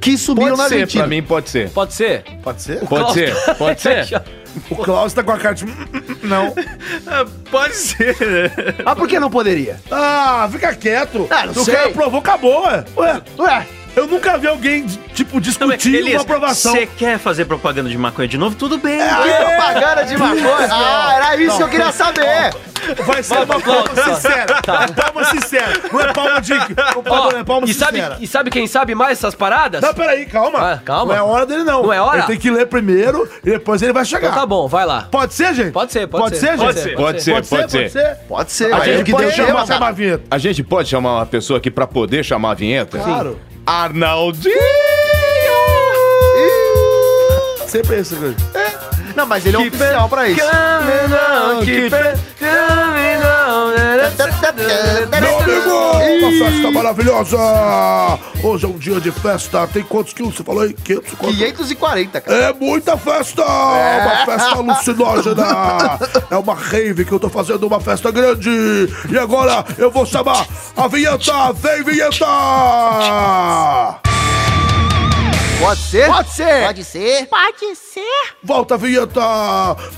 Que sumiram Pode na ser, Argentina. pra mim pode ser. Pode ser? Pode ser? Pode ser, pode (laughs) ser. O Klaus tá com a cara de... Não. (laughs) Ah, pode ser, né? Ah, por que não poderia? Ah, fica quieto. Ah, não o sei. cara provou, acabou, ué. Ué, Ué, eu nunca vi alguém, tipo, discutir Elias, uma aprovação. Você quer fazer propaganda de maconha de novo? Tudo bem. que propaganda de maconha? Ah, era isso que eu queria saber. Vai ser uma palma sincera. Palma sincera. Não é palma de... (laughs) O padrão é palma e, sabe, sincera. e sabe quem sabe mais essas paradas? Não, peraí, calma. Ah, calma. Não é hora dele, não. Não é hora? Ele tem que ler primeiro e depois ele vai chegar. Então tá bom, vai lá. Pode ser, gente? Pode ser, pode, Pode ser. ser, Pode gente? ser. Pode ser, pode ser. Pode ser, A gente é que pode chamar, a vinheta. A gente pode chamar uma pessoa aqui pra poder chamar a vinheta? Claro. Arnaldinho! Sempre esse, cara. Não, mas ele é oficial pra isso. Meu amigo, uma festa maravilhosa! Hoje é um dia de festa. Tem quantos quilos? Você falou aí? 500? Quantos? 540, cara. É muita festa! Uma festa alucinógena! É uma rave que eu tô fazendo, uma festa grande! E agora eu vou chamar a vinheta! Vem, vinheta! Pode ser? Pode ser. Pode ser? Pode ser. Volta a vinheta!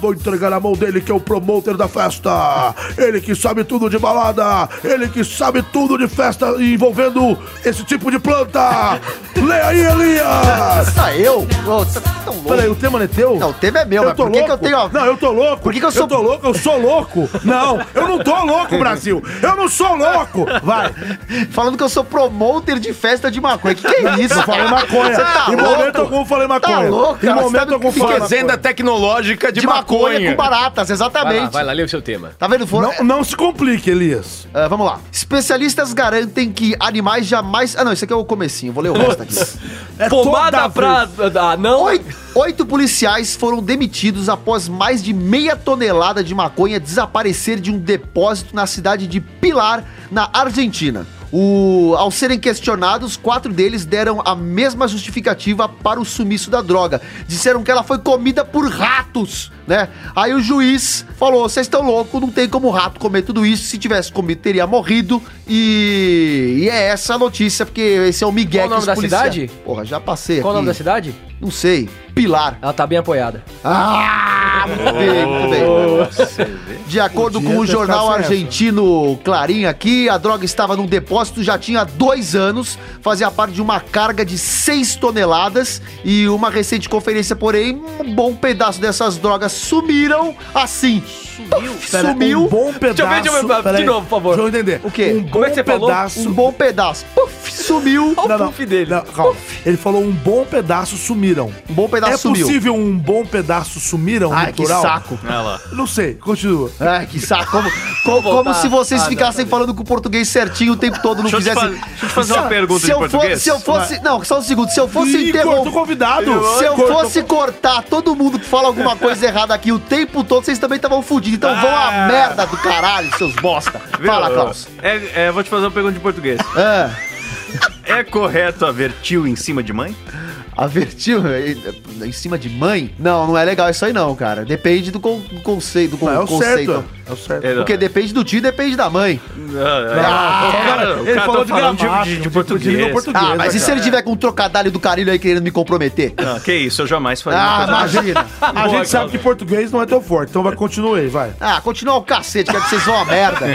Vou entregar na mão dele que é o promoter da festa. Ele que sabe tudo de balada. Ele que sabe tudo de festa envolvendo esse tipo de planta. (laughs) Leia aí, Elias! Eu? Tá tão louco. Peraí, o tema não é teu? Não, o tema é meu, Eu mas por que, que eu tenho... ó, Não, eu tô louco. Por que que eu sou- Eu tô louco, eu sou louco. Não, eu não tô louco, Brasil. Eu não sou louco. Vai. (laughs) Falando que eu sou promoter de festa de maconha. Que que é isso? Eu falei maconha. Você tá em louco? momento algum eu falei maconha. Tá louco, Em cara? Você momento algum falei é Fazenda tecnológica de, De maconha, maconha. com baratas, Vai lá, exatamente. vai lá, lê o seu tema. Tá vendo? Foram... Não, não se complique, Elias. Ah, vamos lá. Especialistas garantem que animais jamais... Ah, não, isso aqui é o comecinho. Vou ler o resto aqui. (laughs) É Pomada toda pra. Ah, não? Oito, oito policiais foram demitidos após mais de meia tonelada de maconha desaparecer de um depósito na cidade de Pilar, na Argentina. O, ao serem questionados, quatro deles deram a mesma justificativa para o sumiço da droga. Disseram que ela foi comida por ratos, né? Aí o juiz falou: vocês estão loucos, não tem como rato comer tudo isso. Se tivesse comido, teria morrido. E, e é essa a notícia, porque esse é o Miguel Qual o nome da cidade? Porra, já passei Qual o nome da cidade? Não sei. Pilar. Ela tá bem apoiada. Ah, muito bem, muito bem. De acordo com o jornal argentino Clarim aqui, a droga estava num depósito já tinha dois anos, fazia parte de uma carga de 6 toneladas e uma recente conferência, porém, um bom pedaço dessas drogas sumiram assim. Sumiu? Pera, Sumiu. Um bom pedaço. Deixa eu ver, deixa eu ver, Pera de novo, por favor. Deixa eu entender. O quê? Um bom Como é que você falou? pedaço. Um bom pedaço. Puf, sumiu. Olha Não, o não. puff dele. Não, calma. Ele falou um bom pedaço sumiram. Um bom pedaço é sumiu. possível um bom pedaço sumiram Ai, no que plural? saco. Não sei, continua. Ai, que saco. Como, co- como, voltar. se vocês Ah, não, ficassem falando com o português certinho o tempo todo, não Deixa eu te fizessem. deixa eu te fazer uma pergunta se eu português. Fosse, se eu fosse. Não, só um segundo. Se eu fosse interromper. convidado. Se eu fosse cortar todo mundo que fala alguma coisa errada aqui o tempo todo, vocês também estavam fudidos. Então vão a Ah. merda do caralho, seus bosta. Viu? Fala, Klaus. É, é, vou te fazer uma pergunta de português. Ah, É correto haver tio em cima de mãe? Avertiu eh, em cima de mãe? Não, não é legal isso aí não, cara. Depende do, con- conceito. Do con- Não, é o conceito. certo. É o certo. É, Porque depende do tio e depende da mãe. Ah, Ah, o cara- ele cara falou tá de gramática, de, de, de português. língua portuguesa. Ah, mas e se ele tiver com um trocadilho do carilho aí querendo me comprometer? Não, que isso, eu jamais faria Ah, imagina. A gente sabe que português não é teu forte, então vai, continua aí, vai. Ah, continua o cacete, quero que vocês vão a merda.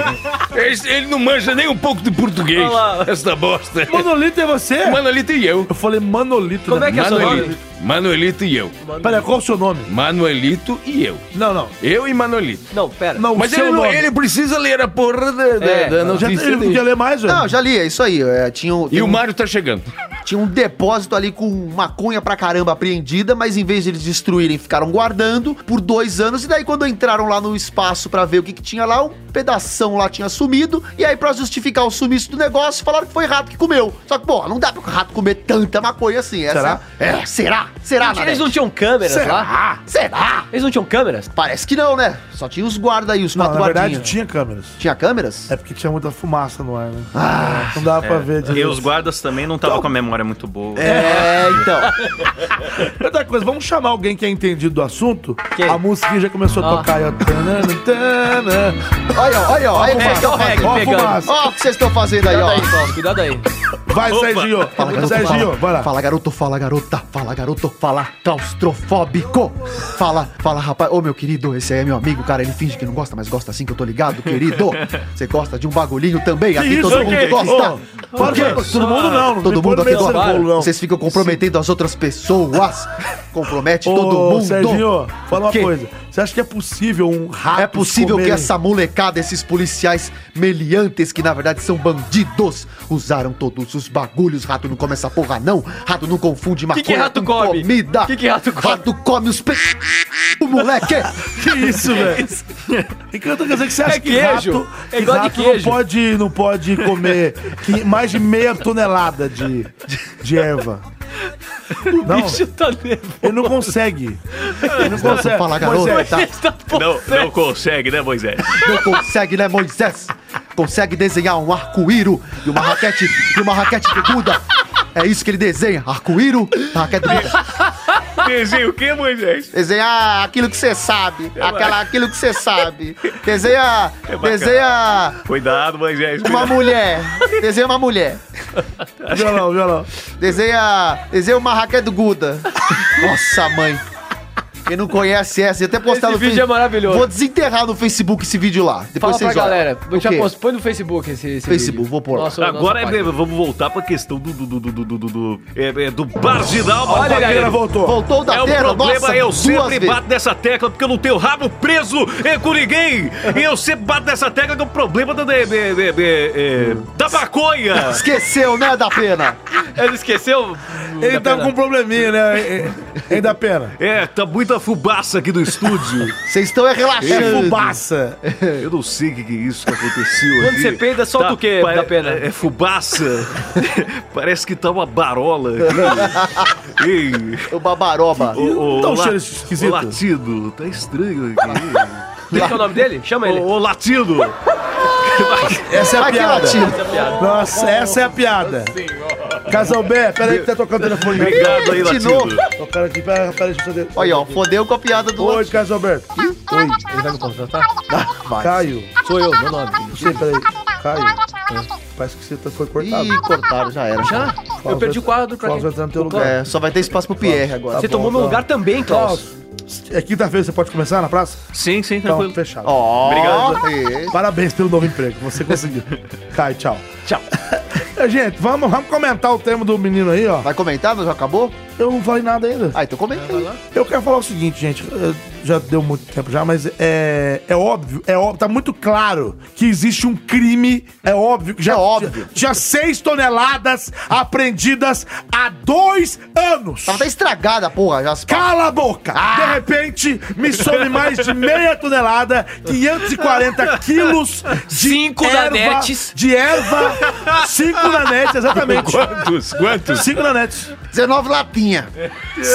(laughs) Ele não manja nem um pouco de português. Essa bosta. Manolito é você? Manolito e eu. Eu falei Manolito. Como né? É que é seu Manuelito. nome? Manuelito e eu. Pera, qual o seu nome? Manuelito e eu. Não, não. Eu e Manolito. Não, pera. Não, Mas o seu ele, não, nome. ele precisa ler a porra da, da, É, da Já, notícia ele dele. podia ler mais, velho? Não, já li, é isso aí. é, tinha, um, E tem o um- Mário tá chegando. Tinha um depósito ali com maconha pra caramba apreendida, mas em vez de eles destruírem, ficaram guardando por dois anos. E daí, quando entraram lá no espaço pra ver o que, que tinha lá, um pedação lá tinha sumido. E aí, pra justificar o sumiço do negócio, falaram que foi rato que comeu. Só que, pô, não dá pro rato comer tanta maconha assim. Essa, Será? É, será? Será, Eles Nanete? não tinham câmeras lá? Será? Será? Eles não tinham câmeras? Parece que não, né? Só tinha os guardas aí, os Não, quatro na verdade tinha câmeras. Tinha câmeras? É porque tinha muita fumaça no ar, né? Ah, não dava pra ver E os guardas também não estavam com a memória muito boa. É, então. (laughs) Outra coisa, vamos chamar alguém que é entendido do assunto? Quem? A música já começou a tocar. Olha, olha, olha o que vocês estão Ó, o reggae fazendo. Ó, a pegando. fumaça. Ó o que vocês estão fazendo aí, ó. Cuidado aí, Klaus, cuidado aí. Vai, Opa. Serginho. Fala, garoto, Serginho, fala. vai lá. Fala, garoto, fala, garota. Fala, garoto, fala, claustrofóbico. Fala, fala, rapaz. Ô, meu querido, esse aí é meu amigo, cara. Ele finge que não gosta, mas gosta assim que eu tô ligado, querido. (laughs) Você gosta de um bagulhinho também? Aqui isso, todo mundo que- gosta. Ô, para quê? Todo mundo não. não Todo mundo aqui gosta. Vocês ficam comprometendo as outras pessoas. Compromete Ô, todo mundo. Serginho, fala uma coisa. Você acha que é possível um rato É possível que essa molecada, esses policiais meliantes, que na verdade são bandidos, usaram todos os bagulhos. Rato não come essa porra, não. Rato não confunde maconha que rato com come? comida. Que que rato come? Rato come os pe... O moleque. (laughs) Que isso, velho? (laughs) Então quer dizer que você acha É que queijo. rato, É que igual de rato queijo. Não, pode, não pode comer (laughs) que- mais de meia tonelada de, de erva. Não, Bicho tá nervoso. ele não consegue. Ele não consegue. Fala, garoto. Moisés, Tá? Não, não consegue, né, Moisés? Não consegue, né, Moisés? Consegue desenhar um arco-íro e uma raquete e uma raquete de Buda. É isso que ele desenha. Arco-íro, Buda. (laughs) Desenha o quê, Moisés? Desenhar aquilo que você sabe. É Aquela, aquilo que você sabe. Desenha. É desenha Cuidado, Moisés. uma cuidado. mulher. Desenha uma mulher. Violão, violão. Desenha. Desenha uma raquete do Guda. Nossa, mãe. Quem não conhece essa, eu até postar Esse no vídeo Face- é maravilhoso. Vou desenterrar no Facebook esse vídeo lá. Depois Fala pra vocês olham. galera. O Já posto, põe no Facebook esse, esse Facebook, vídeo. vou pôr lá. Nossa, Agora nossa é, vamos voltar pra questão do, do, do, do, do, do, do, é, é, do marginal. mas Olha, Bagueira galera, voltou. Voltou da É o terra, problema, nossa, eu sempre vezes. bato nessa tecla porque eu não tenho rabo preso é, com ninguém. E eu sempre bato nessa tecla que é o problema da, de- é, da maconha. Esqueceu, né, da pena? Ele esqueceu? Ele tá com um probleminha, né? Hein, da pena. É, tá muita fubaça aqui no estúdio. (laughs) Vocês estão é É relaxando. fubaça. (laughs) Eu não sei o que, que é isso que aconteceu Quando aqui. você peida, solta o quê pare- da pena? É, é fubaça. (laughs) Parece que tá uma barola aqui. Ei, O babaroba. ô, ô, Tá um la- cheiro esquisito. ô, latido, tá estranho aqui. Qual que é o nome dele? Chama ele. Ô, ô, latido. Essa é a Vai que piada. latido. Nossa, essa é a piada. Casal B, peraí que tá tocando o telefone. Obrigado aí, De latido. novo. Tocando aqui, pera, pera, deixa eu fazer. Olha, ó, fodeu com a piada do Oi, outro. Casal Alberto. Oi, Ele vai me contratar? Vai. Caio. Sou eu, meu nome. Não sei, peraí. Caio. Parece que você tá- foi cortado. Ih, cortaram, já era. Já? Eu perdi o quadro pra quem? vai entrar no teu lugar. É, só vai ter espaço pro Pierre agora. Você Tá tomou meu tá. lugar também, Klaus. É quinta-feira, você pode começar na praça? Sim, sim, Então, tranquilo. fechado. Ó, Obrigado. Parabéns pelo novo emprego, você conseguiu. (laughs) Caio, tchau. Tchau. (laughs) Gente, vamos, vamos comentar o tema do menino aí, ó. Vai comentar? Não já acabou? Eu não falei nada ainda. Ah, então comenta aí. Eu quero falar o seguinte, gente. eh, Já deu muito tempo já, mas é, é óbvio, é óbvio, tá muito claro que existe um crime. É óbvio que já, É óbvio. já, já seis toneladas apreendidas há dois anos. Tava até estragada porra já. Cala a boca! De repente, me some mais de meia tonelada, 540 quilos de Cinco erva, nanetes. De erva, cinco nanetes, exatamente. Quantos? Quantos? Cinco nanetes. 19 latinha.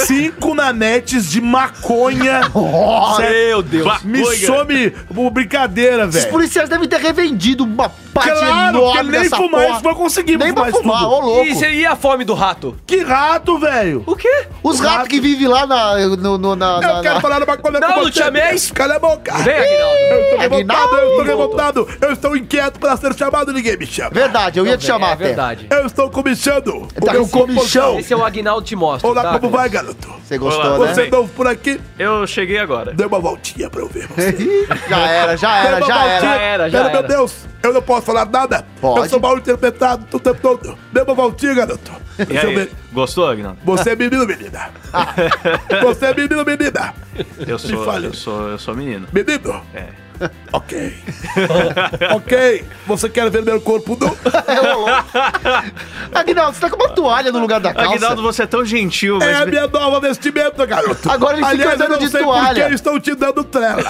Cinco nanetes de maconha. (laughs) Meu Deus. Me Maconha. some por brincadeira, Os velho. policiais devem ter revendido uma parte Claro, porque enorme nem dessa fumar porra. isso vai conseguir Nem pra fumar isso fumar, tudo. ô louco. E, e a fome do rato? Que rato, velho. O quê? Os ratos que vivem lá na, no, no- na, Eu na- quero na- falar uma coisa Não, com não você. ameis. Cala a boca. Vem, Aguinaldo. Eu estou Aguinaldo. revoltado, eu estou revoltado. Eu estou inquieto para ser chamado, ninguém me chama. Verdade, eu ia te chamar É até. verdade. Eu estou comichando. Tá com comichão. Esse é o Aguinaldo te mostra. Olá, tá, como vai, garoto? Você gostou, Olá, né? Você é novo por aqui? Eu cheguei agora. Dê uma voltinha pra eu ver você. (laughs) já era, já era, já voltinha. era. Já era, já Pera, meu era. Deus, eu não posso falar nada. Pode. Eu sou mal interpretado o tempo todo. Dê uma voltinha, garoto. E Deixa aí, ver. gostou, Agnaldo? Você é menino, menina. (laughs) Você é menino, menina. Eu sou, fale. eu sou, eu sou menino. Menino? É. (laughs) Ok. (laughs) ok. Você quer ver meu corpo (laughs) nu? Aguinaldo, você tá com uma toalha no lugar da calça. Aguinaldo, você é tão gentil, É mas... a minha nova vestimenta, garoto. Agora ele fica Aliás, andando eu não de sei toalha. por que estou te dando trela.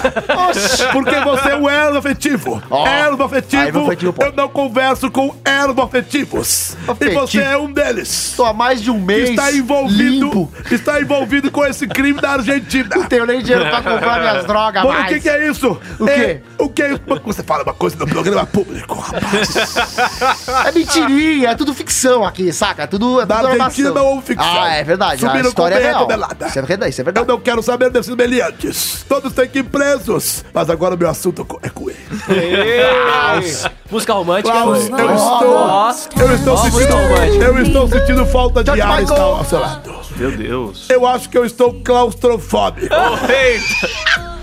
Oxi. Porque você é um ervo afetivo. Ó. Ervo afetivo. afetivo, eu não converso com ervo afetivos. E Afetivo. você é um deles. Tô há mais de um mês Está envolvido, limpo. está envolvido com esse crime da Argentina. Não tenho nem dinheiro pra comprar minhas drogas Mano, mais. o que, que é isso? O É, quê? o que é isso? Você fala uma coisa no programa público, rapaz. (laughs) É mentirinha, é tudo ficção aqui, saca? É tudo, é tudo Argentina armação. ou ficção? Ah, é verdade. Subiram a com história é real. tonelada. Isso é verdade, isso é Eu verdade. não quero saber desses meliantes. Todos têm que ir presos. Mas agora o meu assunto é com ele. Música romântica. Klaus, eu estou. Eu estou sentindo. Eu estou sentindo falta de ar estar ao seu lado. Meu Deus. Eu acho que eu estou claustrofóbico. Eita!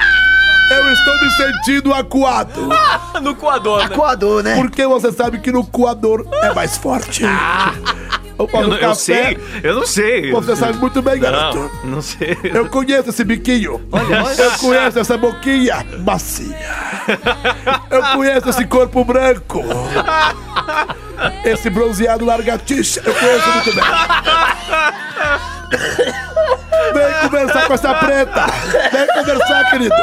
Eu estou me sentindo acuado. (laughs) No coador, né? Coador, né? Porque você sabe que no coador é mais forte. Eu Eu, não- eu sei, eu não sei. Você sabe muito bem, garoto. Não, não sei. Eu conheço esse biquinho. Eu conheço essa boquinha macia. Eu conheço esse corpo branco. Esse bronzeado largatixa. Eu conheço muito bem. Vem conversar com essa preta. Vem conversar, querido.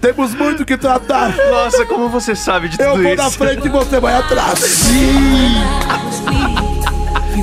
Temos muito que tratar. Nossa, como você sabe de Eu tudo vou isso? na frente e você vai atrás.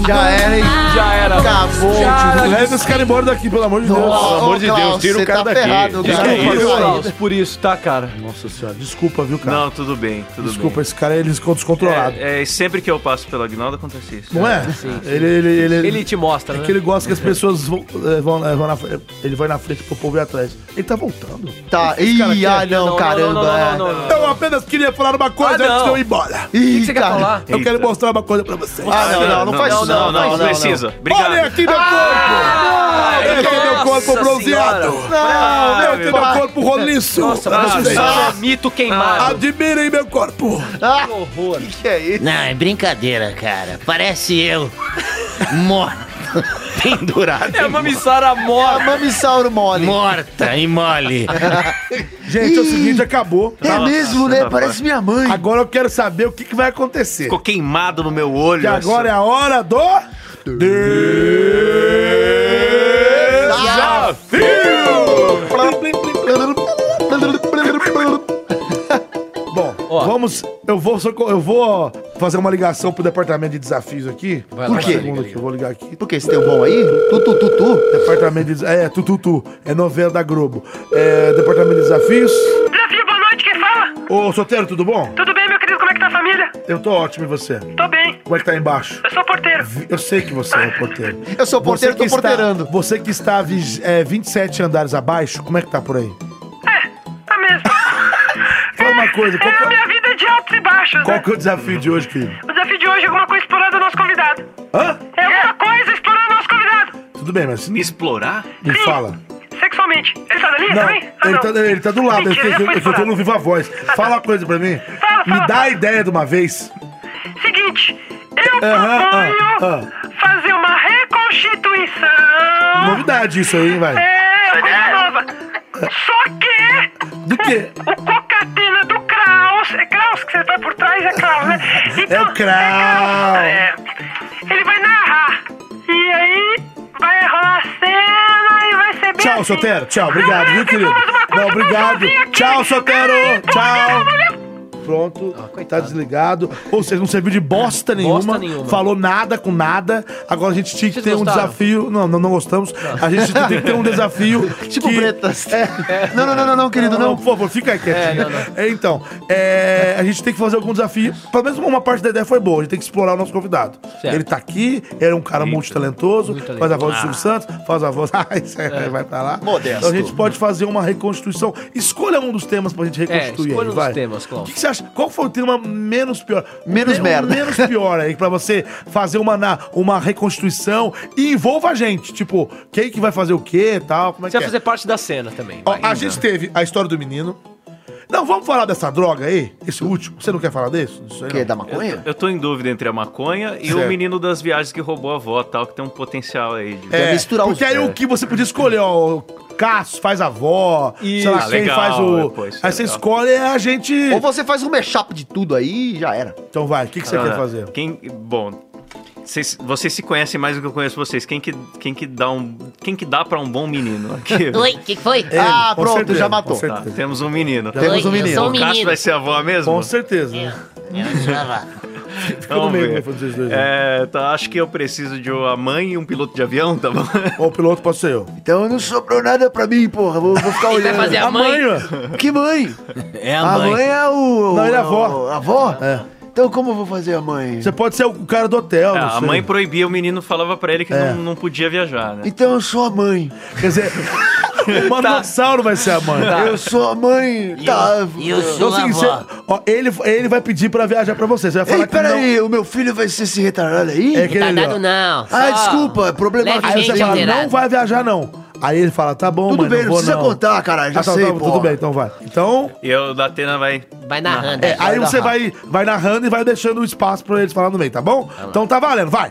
Já era, hein? Já era. Acabou. Já era. Leve esse cara embora daqui, pelo amor de Deus. Pelo amor de Deus, tira o cara tá daqui. ferrado, cara. é Desculpa, isso? viu, Klaus, por isso, tá, cara? Nossa senhora, desculpa, viu, cara? Não, tudo bem, tudo desculpa, bem. esse cara ele ficou descontrolado. É, é, sempre que eu passo pela Aguinaldo acontece isso. Não é? Ele, ele, ele, Ele te mostra, É né? que ele gosta que as pessoas vão, eh, vão, eh, vão na frente. Ele vai na frente pro povo ir atrás. Ele tá voltando. Tá. Cara Ih, quer- ah, não, caramba. Não, não, é. não, não, não. Eu apenas queria falar uma coisa Ah, antes de eu ir embora. O que, que você quer cara. falar? Eu quero mostrar uma coisa pra vocês. Ah, não, não, não faz isso não, não, não, faz precisa. Obrigado. Olha aqui meu corpo! Esse é meu corpo Nossa bronzeado! Não, Ah, meu Esse é meu meu corpo roliço! Nossa, um mito queimado. Admirem meu corpo! Ah, Que horror. que que é isso? Não, é brincadeira, cara. Parece eu. Morto. (laughs) Pendurado. É missara A morta. Mamissauro mole. Morta e mole. (laughs) Gente, é o seguinte, acabou. É mesmo, né? Parece minha mãe. Agora eu quero saber o que, que vai acontecer. Ficou queimado no meu olho. Que agora é a hora do. Bom, Ó. vamos. Eu vou, eu vou fazer uma ligação pro departamento de desafios aqui. Vai Por lá, quê? vai, Segundo liga, aqui, eu vou ligar aqui. Por que? Você tem um bom aí? Tu, tu, tu, tu. Departamento de. É, tu, tu, tu. É novela da Globo. É, departamento de desafios. Desafio, boa noite, quem fala? Ô, Soteiro, tudo bom? Tudo bem, meu querido? Como é que tá a família? Eu tô ótimo e você? Tô bem. Como é que tá aí embaixo? Eu sou porteiro. Eu sei que você é o porteiro. (laughs) Eu sou porteiro, Você que tô porteirando. Está, você que está vi- é, 27 andares abaixo, como é que tá por aí? É, tá mesmo. (laughs) Fala uma coisa, qual, É que a é- minha vida de altos e baixos, qual né? que é o desafio de hoje, querido? O desafio de hoje é alguma coisa explorando o nosso convidado. Hã? É alguma coisa explorando o nosso convidado. Tudo bem, mas Me explorar? me Sim. fala. Sexualmente. Ele tá linha Não, também? Ah, ele não. tá, ele tá do lado, Mentira, eu, eu, eu, eu tô no Viva Voz. Fala uma coisa pra mim. Fala, Me fala, dá a ideia de uma vez. Seguinte, eu proponho ah, fazer uma reconstituição. Novidade isso aí, hein, vai. É, coisa nova. Só que Do quê? o cocatena do por trás? É né? É o Kraus. É. Ele vai narrar. E aí vai rolar a cena e vai ser bem Tchau, assim. Sotero. Tchau, obrigado, viu, é que querido? Não, obrigado. Tchau, Sotero. Tchau. Pronto, tá desligado. Ou seja, não serviu de bosta nenhuma, nenhuma. Falou nada com nada. Agora a gente tinha que Vocês ter um gostaram? desafio. Não, não, não gostamos. A gente tem que ter um desafio. (laughs) Tipo que- pretas. Não, não, não, não, não, querido, não. Por favor, fica aí quietinho. É, não, É, então, é, a gente tem que fazer algum desafio. Pelo menos uma parte da ideia foi boa. A gente tem que explorar o nosso convidado. Certo. Ele tá aqui, ele é um cara multitalentoso, Muito faz a voz do Silvio Santos, faz a voz. (laughs) Ah, isso aí vai pra lá. Modesto. Então a gente pode fazer uma reconstituição. Escolha um dos temas pra gente É, reconstituir. escolha aí, um vai. dos temas, O Cláudio. que, que você acha? Qual foi o tema menos pior? Menos O merda. Menos pior aí, pra você fazer uma, na- uma reconstituição e envolva a gente. Tipo, quem que vai fazer o quê e tal? Como é Você que vai é? fazer parte da cena também. Ó, a gente teve a história do menino. Não, vamos falar dessa droga aí? Esse último. Você não quer falar desse? Disso aí, não? Da maconha? Eu tô em dúvida entre a maconha e Certo. o menino das viagens que roubou a avó, tal, que tem um potencial aí de. É, misturar os- Porque aí é. o que você podia escolher, ó, o Cássio faz a avó, sei lá, Ah, quem legal, faz o... isso é aí você legal. escolhe é a gente... Ou você faz um mashup de tudo aí e já era. Então vai, o que, que você Ah, quer fazer? Quem. Bom. Vocês, vocês se conhecem mais do que eu conheço vocês. Quem que, quem que dá um. Quem que dá pra um bom menino aqui? (laughs) Oi, o que, que foi? Ele, Ah, pronto, certeza, já matou. Tá, temos um menino. Temos um menino. um O Cássio vai ser a avó mesmo? Com certeza. Eu, eu (laughs) a. Fica no Vamos meio, ver. vocês dois. É, tá, acho que eu preciso de uma mãe e um piloto de avião, tá bom? Ou o piloto pode ser eu. Então não sobrou nada pra mim, porra. Vou, vou ficar Ele vai olhando. fazer a mãe. ué. Que mãe? É a A mãe. mãe é o. Não, ele é a o- avó. A avó? É. Então como eu vou fazer a mãe? Você pode ser o cara do hotel, É, a mãe proibia, o menino falava pra ele que É. não, não podia viajar, né? Então eu sou a mãe. Quer dizer, (laughs) o manossauro vai ser a mãe. Eu sou a mãe. E Tá. eu, e eu Então, sou o a seguinte, avó. você- ó, ele, ele vai pedir pra viajar pra você. Você vai falar Ei, que não... peraí, o meu filho vai ser esse retardado aí? É ele- Retardado não. Ah, só desculpa, é problemático. Aí você levemente fala, alterado. não vai viajar não. Aí ele fala, tá bom, Tudo mãe, bem, não vou, precisa contar, caralho. Já Ah, tá, sei, tá. Tudo bem, então vai. Então, E eu da Atena vai. Vai narrando. é, aí vai você vai, vai narrando e vai deixando o espaço pra eles falar no meio, tá bom? Então tá valendo, vai.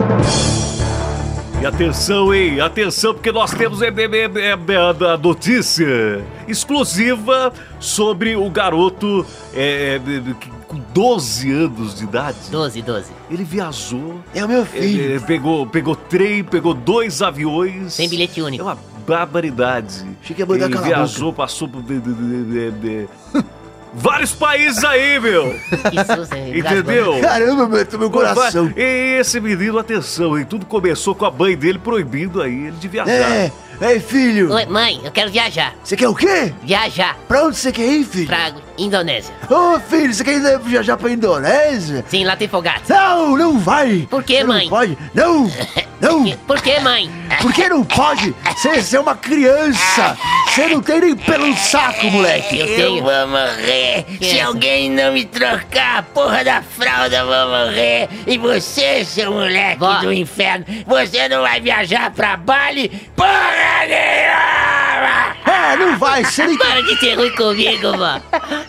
E atenção, hein? Atenção, porque nós temos é, é, é, é, a notícia exclusiva sobre o garoto é, é, é, com 12 anos de idade. 12, 12. Ele viajou, É o meu filho. é, é, pegou, pegou trem, pegou dois aviões. Sem bilhete É único. uma barbaridade. Achei que ia mandar Ele viajou, passou por. (laughs) vários países aí, meu. Que susto, hein? Entendeu? Caramba, meu, meu coração. E esse menino, atenção, hein? Tudo começou com a mãe dele proibindo aí ele de viajar. É, ei, filho. Oi, mãe, eu quero viajar. Você quer o quê? Viajar Pra onde você quer ir, filho? pra Indonésia. Ô, filho, você quer ir viajar pra Indonésia? Sim, lá tem folgados. Não, não vai. Por quê, Você mãe? Não pode. Não, (laughs) não. Por quê, mãe? Por que não pode? Você é uma criança. Você não tem nem pelo saco, moleque. Eu tenho. vou morrer. Se alguém não me trocar a porra da fralda, eu vou morrer. E você, seu moleque Vó. do inferno, você não vai viajar pra Bali? Porra nenhuma! É, não vai. Você nem Para de ser ruim comigo, vó.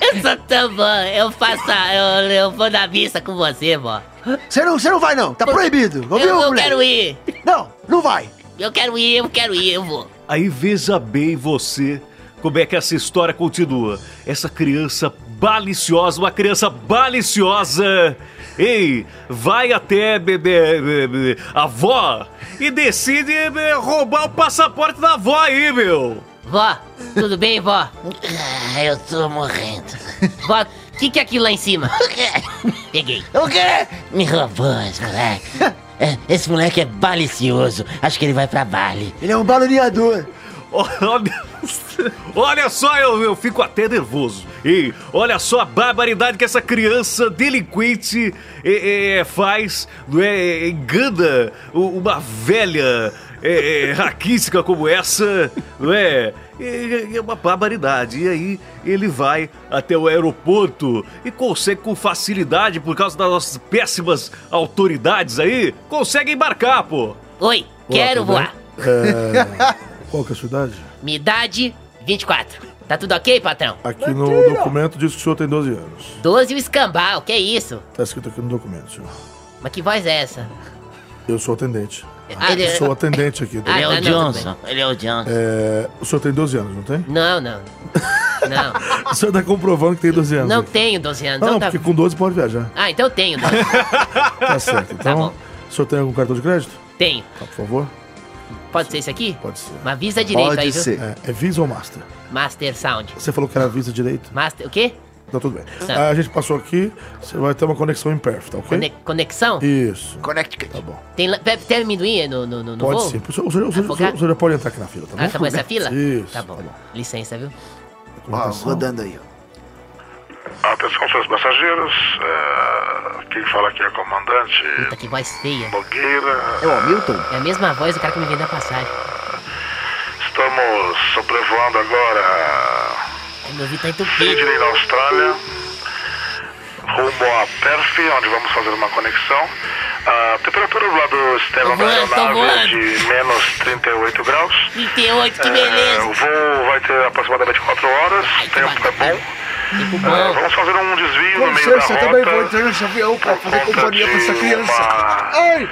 Eu sou tão bom. Eu faço. a- Eu, eu vou na missa com você, vó. Você não, você não vai, não. Tá proibido. Ouviu, Eu, eu quero ir. Não, não vai. Eu quero ir, eu quero ir, eu vou. Aí veja bem você como é que essa história continua. Essa criança maliciosa, uma criança maliciosa, ei, vai até bebê, bebê, a avó e decide roubar o passaporte da avó aí, meu. Vó, tudo bem, vó? Ah, eu tô morrendo. Vó, o que, que é aquilo lá em cima? Peguei. O quê? Me roubou esse moleque. É, (laughs) esse moleque é balicioso. Acho que ele vai pra Bali. Ele é um baloneador. Olha, (laughs) (laughs) olha só, eu, eu fico até nervoso. E olha só a barbaridade que essa criança delinquente é, é, faz, não é, engana u- uma velha é, é, raquística como essa, não é? É, é uma barbaridade. E aí ele vai até o aeroporto e consegue com facilidade, por causa das nossas péssimas autoridades aí, consegue embarcar, pô. Oi, quero tudo bem? voar. É, qual que é a sua idade? Minha idade, 24. Tá tudo ok, patrão? Aqui no documento diz que o senhor tem 12 anos. 12 e o escambau, que isso? Tá escrito aqui no documento, senhor. Mas que voz é essa? Eu sou atendente. Ah, Ele Eu sou atendente aqui. Ah, Ele é o não, não, tudo Johnson. Ele é o Johnson. É, o senhor tem 12 anos, não tem? Não, não. Não, (laughs) O senhor tá comprovando que tem 12 anos. não aqui. tenho 12 anos. Não, então não, tá... porque com 12 pode viajar. Ah, então eu tenho 12. (laughs) Tá certo. Então, bom. o senhor tem algum cartão de crédito? Tenho. Tá, por favor. Pode ser esse aqui? Pode ser. Mas Visa direito Pode aí, viu? ser. É, é Visa ou Master? Master Sound. Você falou que era Visa direito? Master, o quê? Então tudo bem. Tá. A gente passou aqui, você vai ter uma conexão em perf, tá ok? Cone- conexão? Isso. Connecticut. Tá bom. Tem, la- pe- tem amendoim no, no, no, Pode voo? sim. O senhor, o senhor- o senhor- o senhor já pode entrar aqui na fila, tá bom? Ah, acabou essa fila? Isso. Tá bom. Licença, viu? Ó, rodando aí, ó. Atenção, seus passageiros. é, Quem fala aqui é o comandante Puta, que voz feia. Nogueira. É o Hamilton? É a mesma voz do cara que me vendeu a passagem. Estamos sobrevoando agora Ai, meu ouvido tá entupido. Sydney, na Austrália. Rumo a Perth, onde vamos fazer uma conexão. A temperatura do lado externo da aeronave é de menos 38 graus. 38, que É, beleza. o voo vai ter aproximadamente 4 horas. Ai, O tempo é bom. É, vamos fazer um desvio Com no meio da licença, rota. também vou entrar nesse avião pra por fazer companhia pra essa criança. Uma, Ai!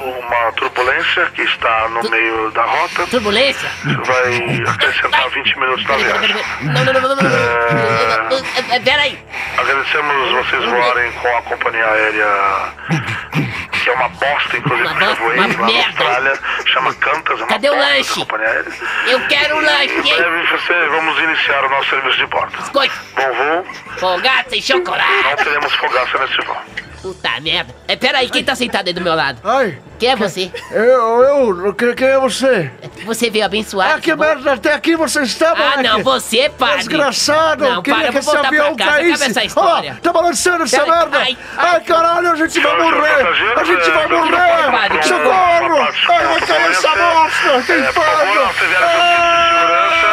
uma turbulência que está no meio da rota. Turbulência? Vai acrescentar 20 minutos na viagem. Não, não, não, não, não, não. não. É, é, Peraí. Agradecemos vocês voarem com a companhia aérea, que é uma bosta, inclusive, Uma bosta, voei uma lá na merda. Austrália, chama Cantas, é Cadê o lanche? Eu quero um lanche, Em hein? breve você, vamos iniciar o nosso serviço de bordo. Biscoito, Bom voo, folgado sem chocolate. não teremos fogaça nesse voo. Puta merda. É, peraí, quem tá sentado aí do meu lado? Ai! Quem é você? Eu, eu, quem, quem é você? Você veio abençoar. Ah, que merda, até aqui você está, Ah, não, você, padre. Desgraçado, Não, queria para, que vou esse avião casa, caísse. essa história. Ó, tá balançando essa Pera- merda. ai, Ai, ai. caralho, a gente vai morrer. A gente é, vai morrer. Socorro. Ai, vai cair essa bosta. Que É, inferno. não tiveram seu cinto de segurança.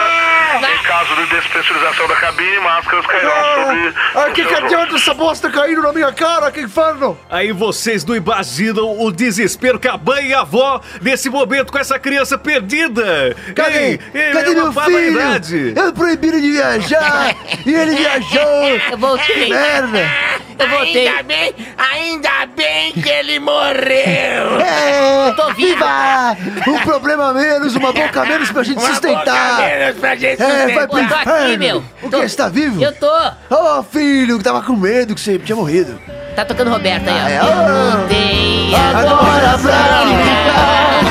Em caso de despressurização da cabine, máscaras cairão sobre Ai, os que que adianta essa bosta caindo na minha cara? Que inferno. Aí vocês não imaginam o desespero que a mãe e a avó nesse momento com essa criança perdida. Cadê? Ei, ei, Cadê é meu barbaridade. filho? Eu proibiram de viajar e ele viajou. (laughs) Eu voltei. Que merda. Eu voltei. Ainda bem, ainda bem que ele morreu. É, tô vivo. viva! Um problema menos, uma boca menos pra gente Uma sustentar. boca menos pra gente É, vai tô aqui, meu. O Tô- que? Você tá vivo? Eu tô. Ô, filho, que tava com medo que você tinha morrido. Tá tocando Roberto aí, ó. Ah, é? Eu voltei Agora pra ficar.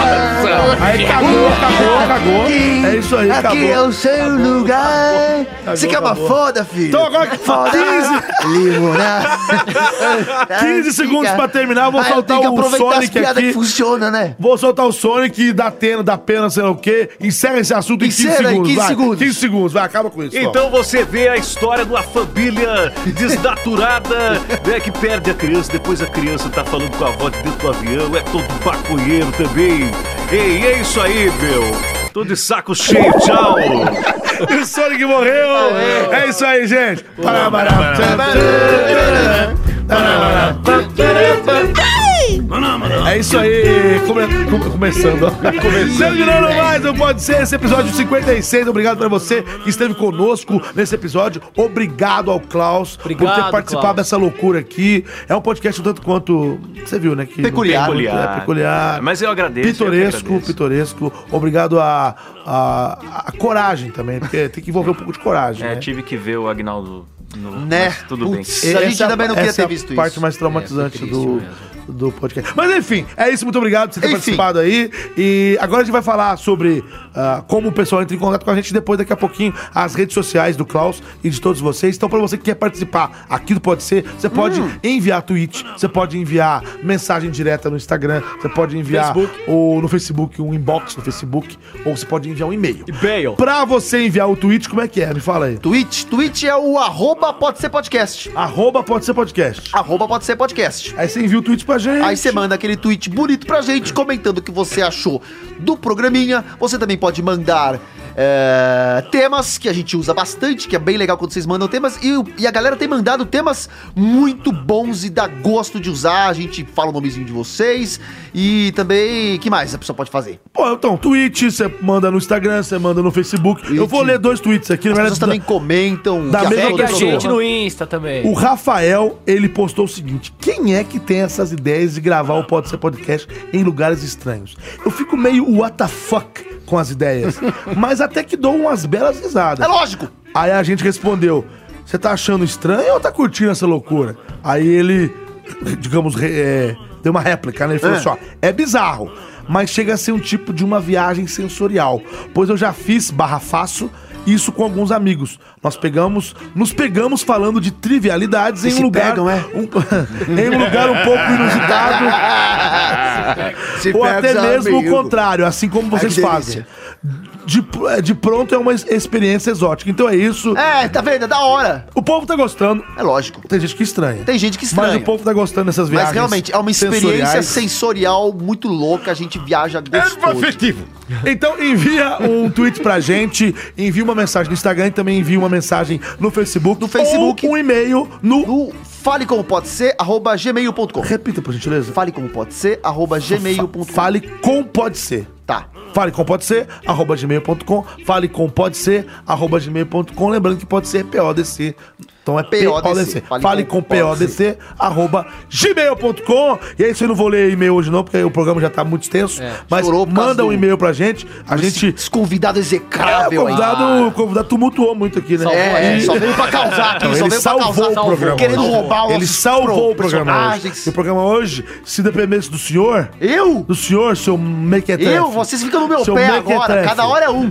Aí cagou, cagou, cagou. É isso aí, Aqui acabou. é o seu lugar. Você quer uma acabou. foda, filho? Então agora que foda. 15. Limonada. 15 segundos pra terminar, eu vou soltar o as Sonic aqui. que funciona, né? Vou soltar o Sonic, dá pena, dá pena, sei lá o quê. Encerra esse assunto em 15 Encerra em segundos. 15 vai. segundos. 15 segundos, vai, acaba com isso. Então você vê a história de uma família desnaturada, né, que perde a criança, depois a criança tá falando com a avó de dentro do avião, é todo maconheiro também. Ei, é isso aí, meu. Tô de saco cheio, tchau. E (laughs) o Sonic morreu! É isso aí, gente! É isso aí! Come- come- começando. Terminando mais, não pode ser esse episódio 56. Obrigado pra você que esteve conosco nesse episódio. Obrigado ao Klaus por Obrigado, ter participado Klaus. dessa loucura aqui. É um podcast um tanto quanto. Você viu, né? Que Peculiar. tem muito- É peculiar. Mas eu agradeço. eu Pitoresco, agradeço. pitoresco. Obrigado a, a, a coragem também, porque (laughs) tem que envolver um pouco de coragem. É, né? tive que ver o Agnaldo no. Né? mas tudo bem. A gente Essa- também não queria essa ter a visto parte isso. mais traumatizante É, do, triste do podcast. Mas enfim, é isso. Muito obrigado por você ter Enfim. participado aí. E agora a gente vai falar sobre ah, como o pessoal entra em contato com a gente. Depois, daqui a pouquinho, as redes sociais do Klaus e de todos vocês. Então, para você que quer participar aqui do Pode Ser, você pode Hum. enviar tweet, você pode enviar mensagem direta no Instagram, você pode enviar Facebook. ou no Facebook, um inbox no Facebook, ou você pode enviar um e-mail. E-mail. Pra você enviar o tweet, como é que é? Me fala aí. Twitch, Twitch é o arroba pode ser podcast. Arroba Pode Ser Podcast. Arroba pode ser podcast. Aí você envia o tweet pra gente. Aí você manda aquele tweet bonito pra gente, comentando o que você achou do programinha. Você também pode mandar é, temas que a gente usa bastante, que é bem legal quando vocês mandam temas. E, e a galera tem mandado temas muito bons e dá gosto de usar. A gente fala o nomezinho de vocês. E também, que mais a pessoa pode fazer? Pô, então, tweet, você manda no Instagram, você manda no Facebook. Eu vou ler dois tweets aqui, As pessoas também comentam. da que mesma acham Segue a pessoa. gente no Insta também. O Rafael, ele postou o seguinte: quem é que tem essas ideias de gravar o Pode Ser Podcast em lugares estranhos? Eu fico meio what the fuck com as ideias, (laughs) mas até que dou umas belas risadas. É lógico. Aí a gente respondeu: você tá achando estranho ou tá curtindo essa loucura? Aí ele, digamos, é, deu uma réplica, né? Ele falou É. assim: ó, é bizarro, mas chega a ser um tipo de uma viagem sensorial, pois eu já fiz barra faço. Isso com alguns amigos. Nós pegamos, nos pegamos falando de trivialidades em um lugar, pegam, é? um- (laughs) em um lugar um pouco inusitado, Se ou até mesmo o amigos. contrário, assim como vocês fazem. De, de pronto é uma ex- experiência exótica. Então é isso. É, tá vendo? É da hora. O povo tá gostando. É lógico. Tem gente que estranha. Tem gente que Mas estranha. o povo tá gostando dessas viagens. Mas realmente é uma experiência sensoriais. sensorial muito louca. A gente viaja gostoso. Então envia um tweet pra gente, envia uma mensagem no Instagram e também envia uma mensagem no Facebook. No Facebook. Ou um e-mail no. No fale como pode ser, arroba gmail.com. Repita, por gentileza. Fale como pode ser, arroba gmail.com. Fale com pode ser. Tá. Fale com pode ser, arroba gmail.com. Fale com pode ser, arroba gmail.com. Lembrando que pode ser PODC. Então é PODC. Fale Fale com com PODC, arroba gmail.com. E aí, você não vou ler e-mail hoje não, porque o programa já tá muito extenso. Mas por causa manda um e-mail pra gente. A gente... Esse convidado É, o execrável aí. convidado, o convidado tumultuou muito aqui, né? É, só veio pra causar aqui, Não, só ele veio pra salvou causar. o programa. Querendo roubar Ele salvou o programa hoje. E o programa hoje, se dependesse do senhor... Eu? Do senhor, seu mequetrefe. Eu? Vocês ficam no meu Seu pé agora. Cada hora é um.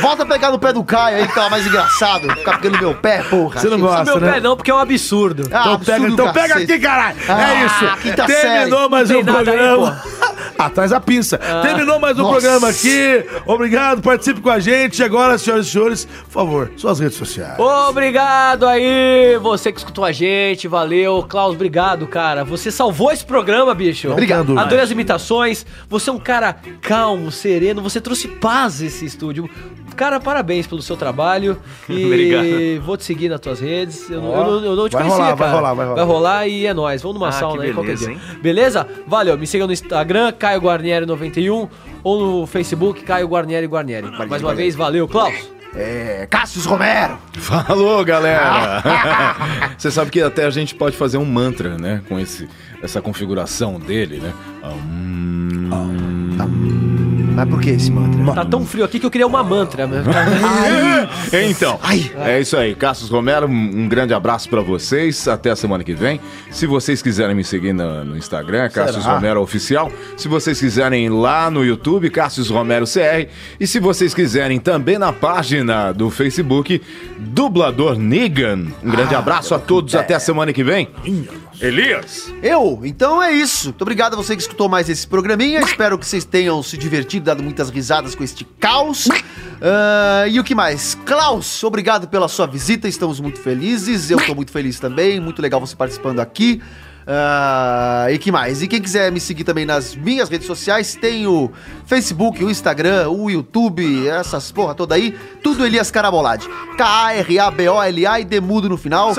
Volta a pegar no pé do Caio aí, que tava mais engraçado. Ficar pegando no meu pé, porra. Você não gosta, Meu né? pé não, porque é um absurdo. Ah, Então pega, absurdo então do pega aqui, caralho. Ah, é isso. Terminou série. mais Não um nada aí, programa. Atrás (laughs) da pinça. Terminou mais um Nossa. programa aqui. Obrigado, participe com a gente. E agora, senhoras e senhores, por favor, suas redes sociais. Obrigado aí, você que escutou a gente, valeu. Klaus, obrigado, cara. Você salvou esse programa, bicho. Obrigado. Adorei as imitações. Você é um cara calmo, sereno. Você trouxe paz a esse estúdio. Cara, parabéns pelo seu trabalho. (laughs) E Obrigado. vou te seguir nas tuas redes. Eu, não- Ó, eu eu não te vai conhecia, rolar, vai cara. rolar, vai rolar. Vai rolar e é nóis. Vamos numa Ah, sauna que aí qualquer beleza, dia. Beleza? Valeu. Me siga no Instagram, Caio Guarnieri 91 ou no Facebook, Caio Guarnieri Guarnieri. Mais uma vez, valeu, Klaus. É, Cássius Romero. Falou, galera! (laughs) (laughs) Você sabe que até a gente pode fazer um mantra, né? Com esse, essa configuração dele, né? Hum, Mas por que esse mantra? Tá tão frio aqui que eu queria uma mantra. mas- (laughs) (laughs) Então, é isso aí. Cassius Romero, um grande abraço pra vocês. Até a semana que vem. Se vocês quiserem me seguir no, no Instagram, Cassius? Romero Oficial. Se vocês quiserem ir lá no YouTube, Cassius Romero CR. E se vocês quiserem também na página do Facebook, Dublador Negan. Um grande abraço a todos. Até a semana que vem. Elias. Eu? Então é isso. Muito obrigado a você que escutou mais esse programinha. Espero que vocês tenham se divertido, dado muitas risadas com este caos. Ah, e o que mais? Klaus, obrigado pela sua visita. Estamos muito felizes. Eu estou muito feliz também. Muito legal você participando aqui. Ah, e que mais? E quem quiser me seguir também nas minhas redes sociais, tem o Facebook, o Instagram, o YouTube, essas porra toda aí. Tudo Elias Carabolade. K-A-R-A-B-O-L-A e demudo no final.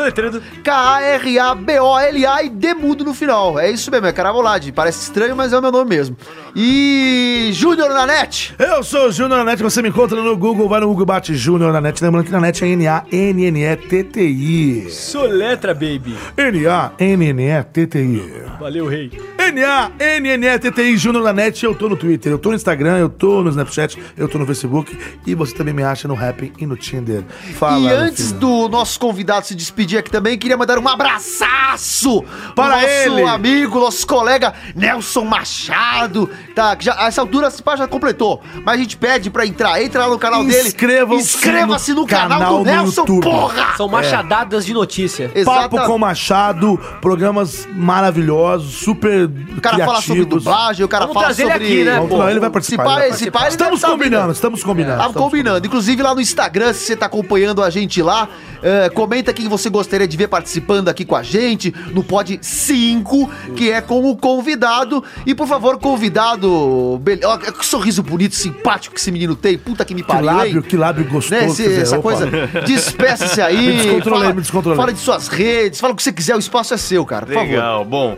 K-A-R-A-B-O-L-A e demudo no final. É isso mesmo, é Carabolade. Parece estranho, mas é o meu nome mesmo. E Júnior na net. Eu sou o Júnior na net, você me encontra no Google, vai no Google bate Júnior na net. Lembrando que na net é N-A-N-N-E-T-T-I. Soletra, baby. N-A-N-N-E-T-T-I. Valeu, rei. N-A-N-N-E-T-T-I, Júnior na net. Eu tô no Twitter, eu tô no Instagram, eu tô no Snapchat, eu tô no Facebook. E você também me acha no Happn e no Tinder. Fala. e antes filho. do nosso convidado se despedir aqui também, queria mandar um abraçaço Para nosso ele. amigo, nosso colega Nelson Machado. Tá, que já, a essa altura esse já completou. Mas a gente pede pra entrar. Entra lá no canal dele. Inscreva-se no, no canal, canal do Nelson, YouTube. porra! São machadadas de notícia. Papo Exata- com Machado, programas maravilhosos, super O cara fala sobre dublagem, o cara Vamos fala trazer ele sobre... aqui, né, Vamos pô? ele vai Se participar. pá, ele vai esse participar. pá, estamos tá combinando, vindo. estamos combinando. Tava estamos combinando. Inclusive lá no Instagram, se você tá acompanhando a gente lá, eh, comenta quem você gostaria de ver participando aqui com a gente no Pod 5, que é com o convidado. E por favor, convidado. Ó, que sorriso bonito, simpático que esse menino tem. Puta que me Que pariu. lábio, hein? que lábio gostoso. Né, esse- essa coisa. Despeça-se (laughs) aí. Me descontrolei, fala, me descontrolei. Fala de suas redes, fala o que você quiser, o espaço é seu, cara. Por favor. Legal, bom.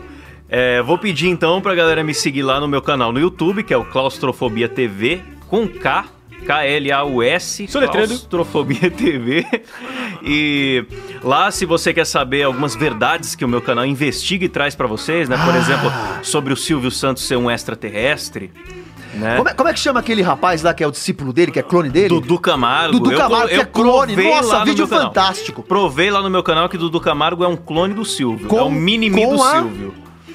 É, vou pedir então pra galera me seguir lá no meu canal no YouTube, que é o Claustrofobia TV, com K, K-L-A-U-S. Claustrofobia TV. E lá, se você quer saber algumas verdades que o meu canal investiga e traz pra vocês, né? Por Ah. exemplo, sobre o Silvio Santos ser um extraterrestre, né? Como é, como é que chama aquele rapaz lá que é o discípulo dele, que é clone dele? Dudu Camargo. Dudu Eu Camargo, colo- que é eu clone. Nossa, vídeo meu canal. fantástico. Provei lá no meu canal que Dudu Camargo é um clone do Silvio. Com- é o mini-me do a- Silvio.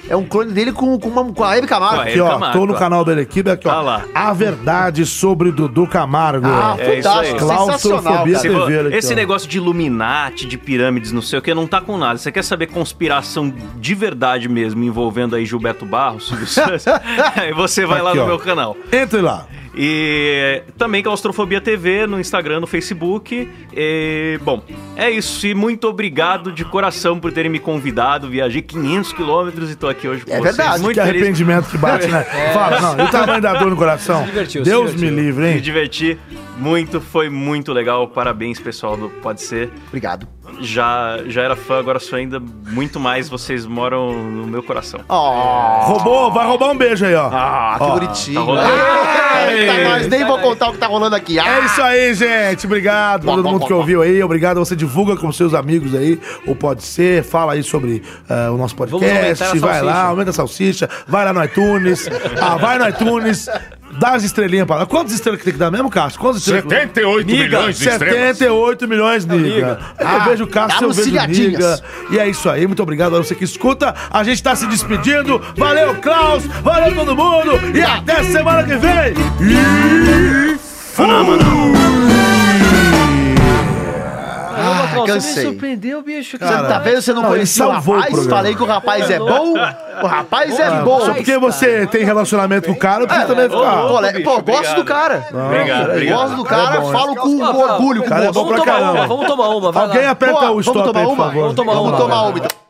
É um clone dele com, com, uma, com a Hebe Camargo. Com a Aqui, ó, Camargo, tô no canal dele aqui, aqui, ó. Tá lá. A verdade sobre Dudu Camargo. Ah, É fantástico, Claustrofobia cara. TV. aqui, esse ó. negócio de Illuminati, de pirâmides, não sei o que, não tá com nada. Você quer saber conspiração de verdade mesmo, envolvendo aí Gilberto Barros, (laughs) aí você vai lá Aqui, no ó. meu canal. Entre lá. E também Claustrofobia TV no Instagram, no Facebook. E, bom, é isso. E muito obrigado de coração por terem me convidado. Viajei 500 quilômetros e tô aqui hoje com É vocês. verdade, muito Que feliz. arrependimento que bate, né? (laughs) Fala, não. E o tamanho da dor no coração? Se divertiu, se Deus me divertiu. livre, Me hein? diverti muito, foi muito legal. Parabéns, pessoal do Pode Ser. Obrigado. Já, já era fã, agora sou ainda muito mais. Vocês moram no meu coração. Ó. Roubou, vai roubar um beijo aí, ó. Ah, que Ó, bonitinho. tá rolando. Eita, nós nem vou contar o que tá rolando aqui. Ah, É isso aí, gente. Obrigado pra todo mundo que ouviu aí. Obrigado. Você divulga com seus amigos aí. Ou pode ser. Fala aí sobre eh, o nosso podcast. Vai lá, aumenta a salsicha. Vai lá no iTunes. (laughs) ah, vai no iTunes. Dá as estrelinhas pra lá. Quantas estrelas que tem que dar mesmo, Cássio? Quantas estrelas? 78 milhões de estrelas. 78 milhões, miga. Ah, eu vejo o Cássio, eu vejo miga. E é isso aí. Muito obrigado a você que escuta. A gente tá se despedindo. Valeu, Klaus. Valeu todo mundo. E até semana que vem. E... Caramba, Klaus, você cansei. me surpreendeu, bicho. Você não tá vendo? Você não, Não, conhecia o salvou o rapaz? Falei que o rapaz é bom. O rapaz é Ah, bom. Só porque você tem relacionamento com o cara, eu preciso também ficar. Cole- bicho, Pô, gosto do cara. Obrigado, obrigado. Gosto do cara, É bom, né? falo com orgulho. cara é bom pra Vamos tomar caramba. uma, vamos tomar uma. vai Alguém aperta o vamos stop aí, por uma? favor. Vamos tomar Vamos uma. tomar uma, então.